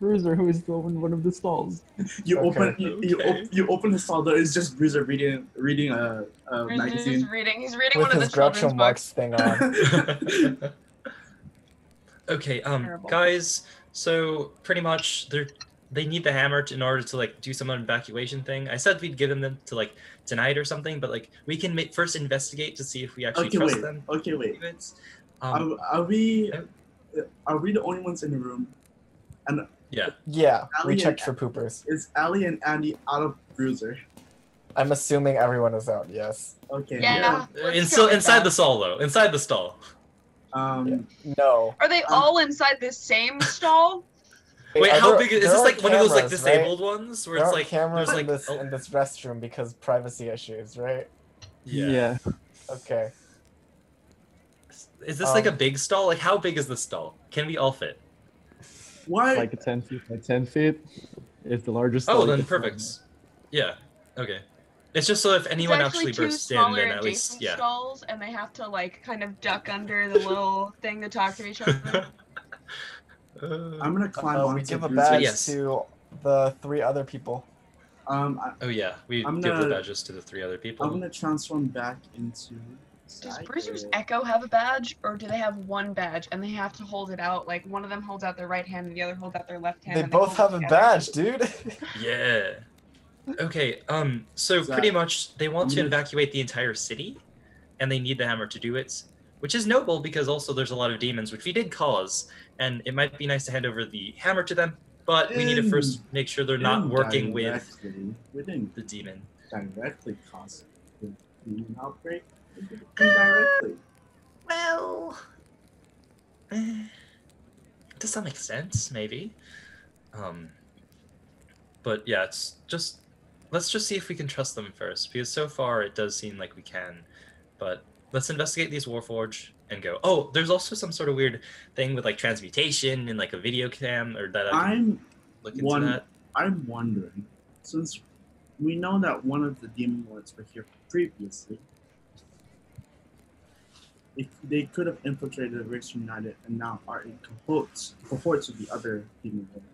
Bruiser, who is still in one of the stalls. You Okay. open you, you, Okay. op- you open the stall door. It's just Bruiser reading reading a, a Bruiser's just magazine. reading. He's reading With one of his the children's Groucho Marx books. thing on. okay, um, Terrible. guys. So pretty much, they they need the hammer to, in order to like do some evacuation thing. I said we'd give them them to like tonight or something, but like we can ma- first investigate to see if we actually okay, trust wait. them. Okay, wait. to do. Um, Are, are we. Are we the only ones in the room? And yeah. Yeah, we checked for poopers. Is Ali and Andy out of Bruiser? I'm assuming everyone is out, yes. Okay. Yeah. let's In, go still with inside that. the stall though. Inside the stall. Um. No. Are they Um, all inside the same stall? Wait, are how there- big is, is this? are Like one of those like cameras, right? disabled ones where There it's are like cameras there's in this oh, in this restroom because privacy issues, right? yeah. Okay. Is this like a Um, big stall? Like how big is the stall? Can we all fit? Why? Like a 10 feet by 10 feet. It's the largest Oh, stall you then can find. perfect. Yeah. Okay. It's just so if It's anyone actually, actually two bursts in, smaller then at least adjacent yeah. skulls, and they have to like kind of duck under the little thing to talk to each other. Uh, I'm gonna climb Uh, onto we give a Bruiser. badge Yes. to the three other people. Um, I, oh yeah, we I'm give the gonna- badges to the three other people. I'm gonna transform back into. Does Bruiser's Echo have a badge, or do they have one badge and they have to hold it out? Like one of them holds out their right hand and the other holds out their left hand. They both hold have a badge, dude. Yeah. Okay. Um. So Zach, pretty much, they want to evacuate the entire city, and they need the hammer to do it, which is noble because also there's a lot of demons, which we did cause, and it might be nice to hand over the hammer to them. But we need to first make sure they're not working with directly- the demon. directly cause the demon outbreak. We did it indirectly. Well, eh, does that make sense? Maybe. Um. But yeah, it's just let's just see if we can trust them first, because so far it does seem like we can. But let's investigate these Warforged and go. Oh, there's also some sort of weird thing with like transmutation and like a video cam, or that I can I'm look into one- that. I'm wondering, since we know that one of the demon lords were here previously, if they could have infiltrated the Race United and now are in cohorts, cohorts with the other demon lord.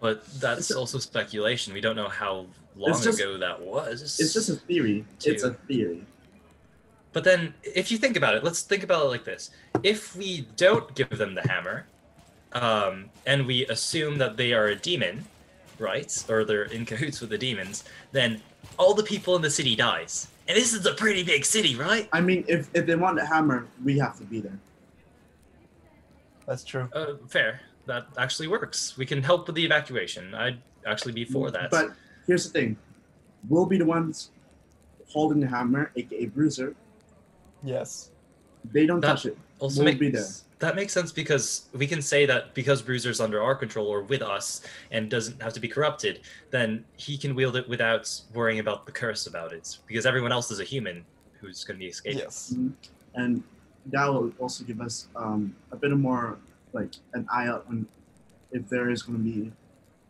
But that's It's a- also speculation. We don't know how long just- ago that was. It's just a theory. It's a theory. But then, if you think about it, let's think about it like this: if we don't give them the hammer, um, and we assume that they are a demon, right, or they're in cahoots with the demons, then all the people in the city dies, and this is a pretty big city, right? I mean, if, if they want the hammer, we have to be there. That's true. Uh, fair. That actually works. We can help with the evacuation. I'd actually be for that. But here's the thing: we'll be the ones holding the hammer, aka Bruiser. Yes. They don't That- touch it. Also we'll makes be there. that makes sense because we can say that because Bruiser's under our control or with us and doesn't have to be corrupted, then he can wield it without worrying about the curse about it because everyone else is a human who's going to be escaping. Yes. and that will also give us um, a bit of more like an eye out on if there is going to be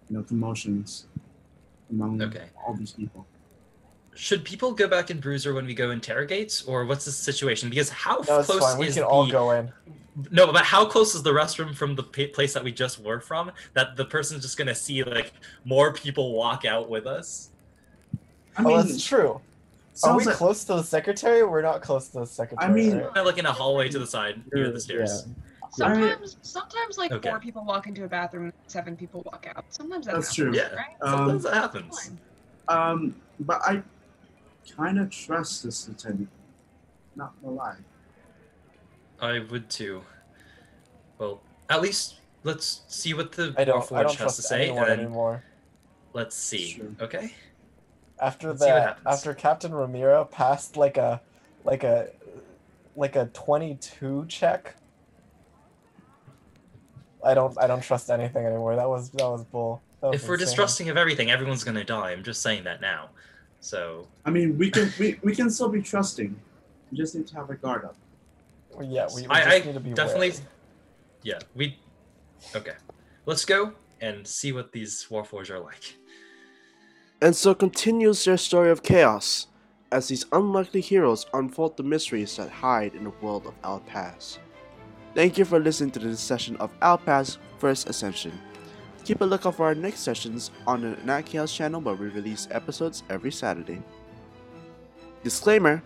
you know promotions among Okay. all these people Should people go back in Bruiser when we go interrogate, or what's the situation? Because how No, it's close fine. We is can all the go in. no, but how close is the restroom from the pa- place that we just were from? That the person's just gonna see like more people walk out with us. i oh, mean that's true. Are we like, close to the secretary? We're not close to the secretary. I mean- right? Kind of like in a hallway to the side near the stairs. Sometimes, sometimes like Okay. four people walk into a bathroom, seven people walk out. Sometimes that That's happens, true. Yeah. right? Um, Sometimes that happens. Um but i kind of trust this lieutenant not gonna lie I would too. Well, at least let's see what the I don't. I don't has to trust say, anyone and anymore. let's see. Sure. Okay. After Let's that, after Captain Ramiro passed like a, like a, like a twenty-two check. I don't. I don't trust anything anymore. That was that was bull. That was If we're distrusting of everything, everyone's gonna die. I'm just saying that now. So i mean we can we, we can still be trusting we just need to have a guard up Yeah, we, we I- just I need to be definitely- wary. yeah, we. Okay, let's go and see what these Warforged are like. And so continues their story of chaos as these unlikely heroes unfold the mysteries that hide in the world of Alpaz. Thank you for listening to this session of Alpaz First Ascension. Keep a lookout for our next sessions on the Nat Chaos channel where we release episodes every Saturday. Disclaimer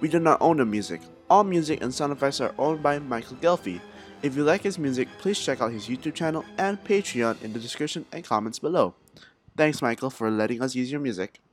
We do not own the music. All music and sound effects are owned by Michael Ghelfi. If you like his music, please check out his YouTube channel and Patreon in the description and comments below. Thanks, Michael, for letting us use your music.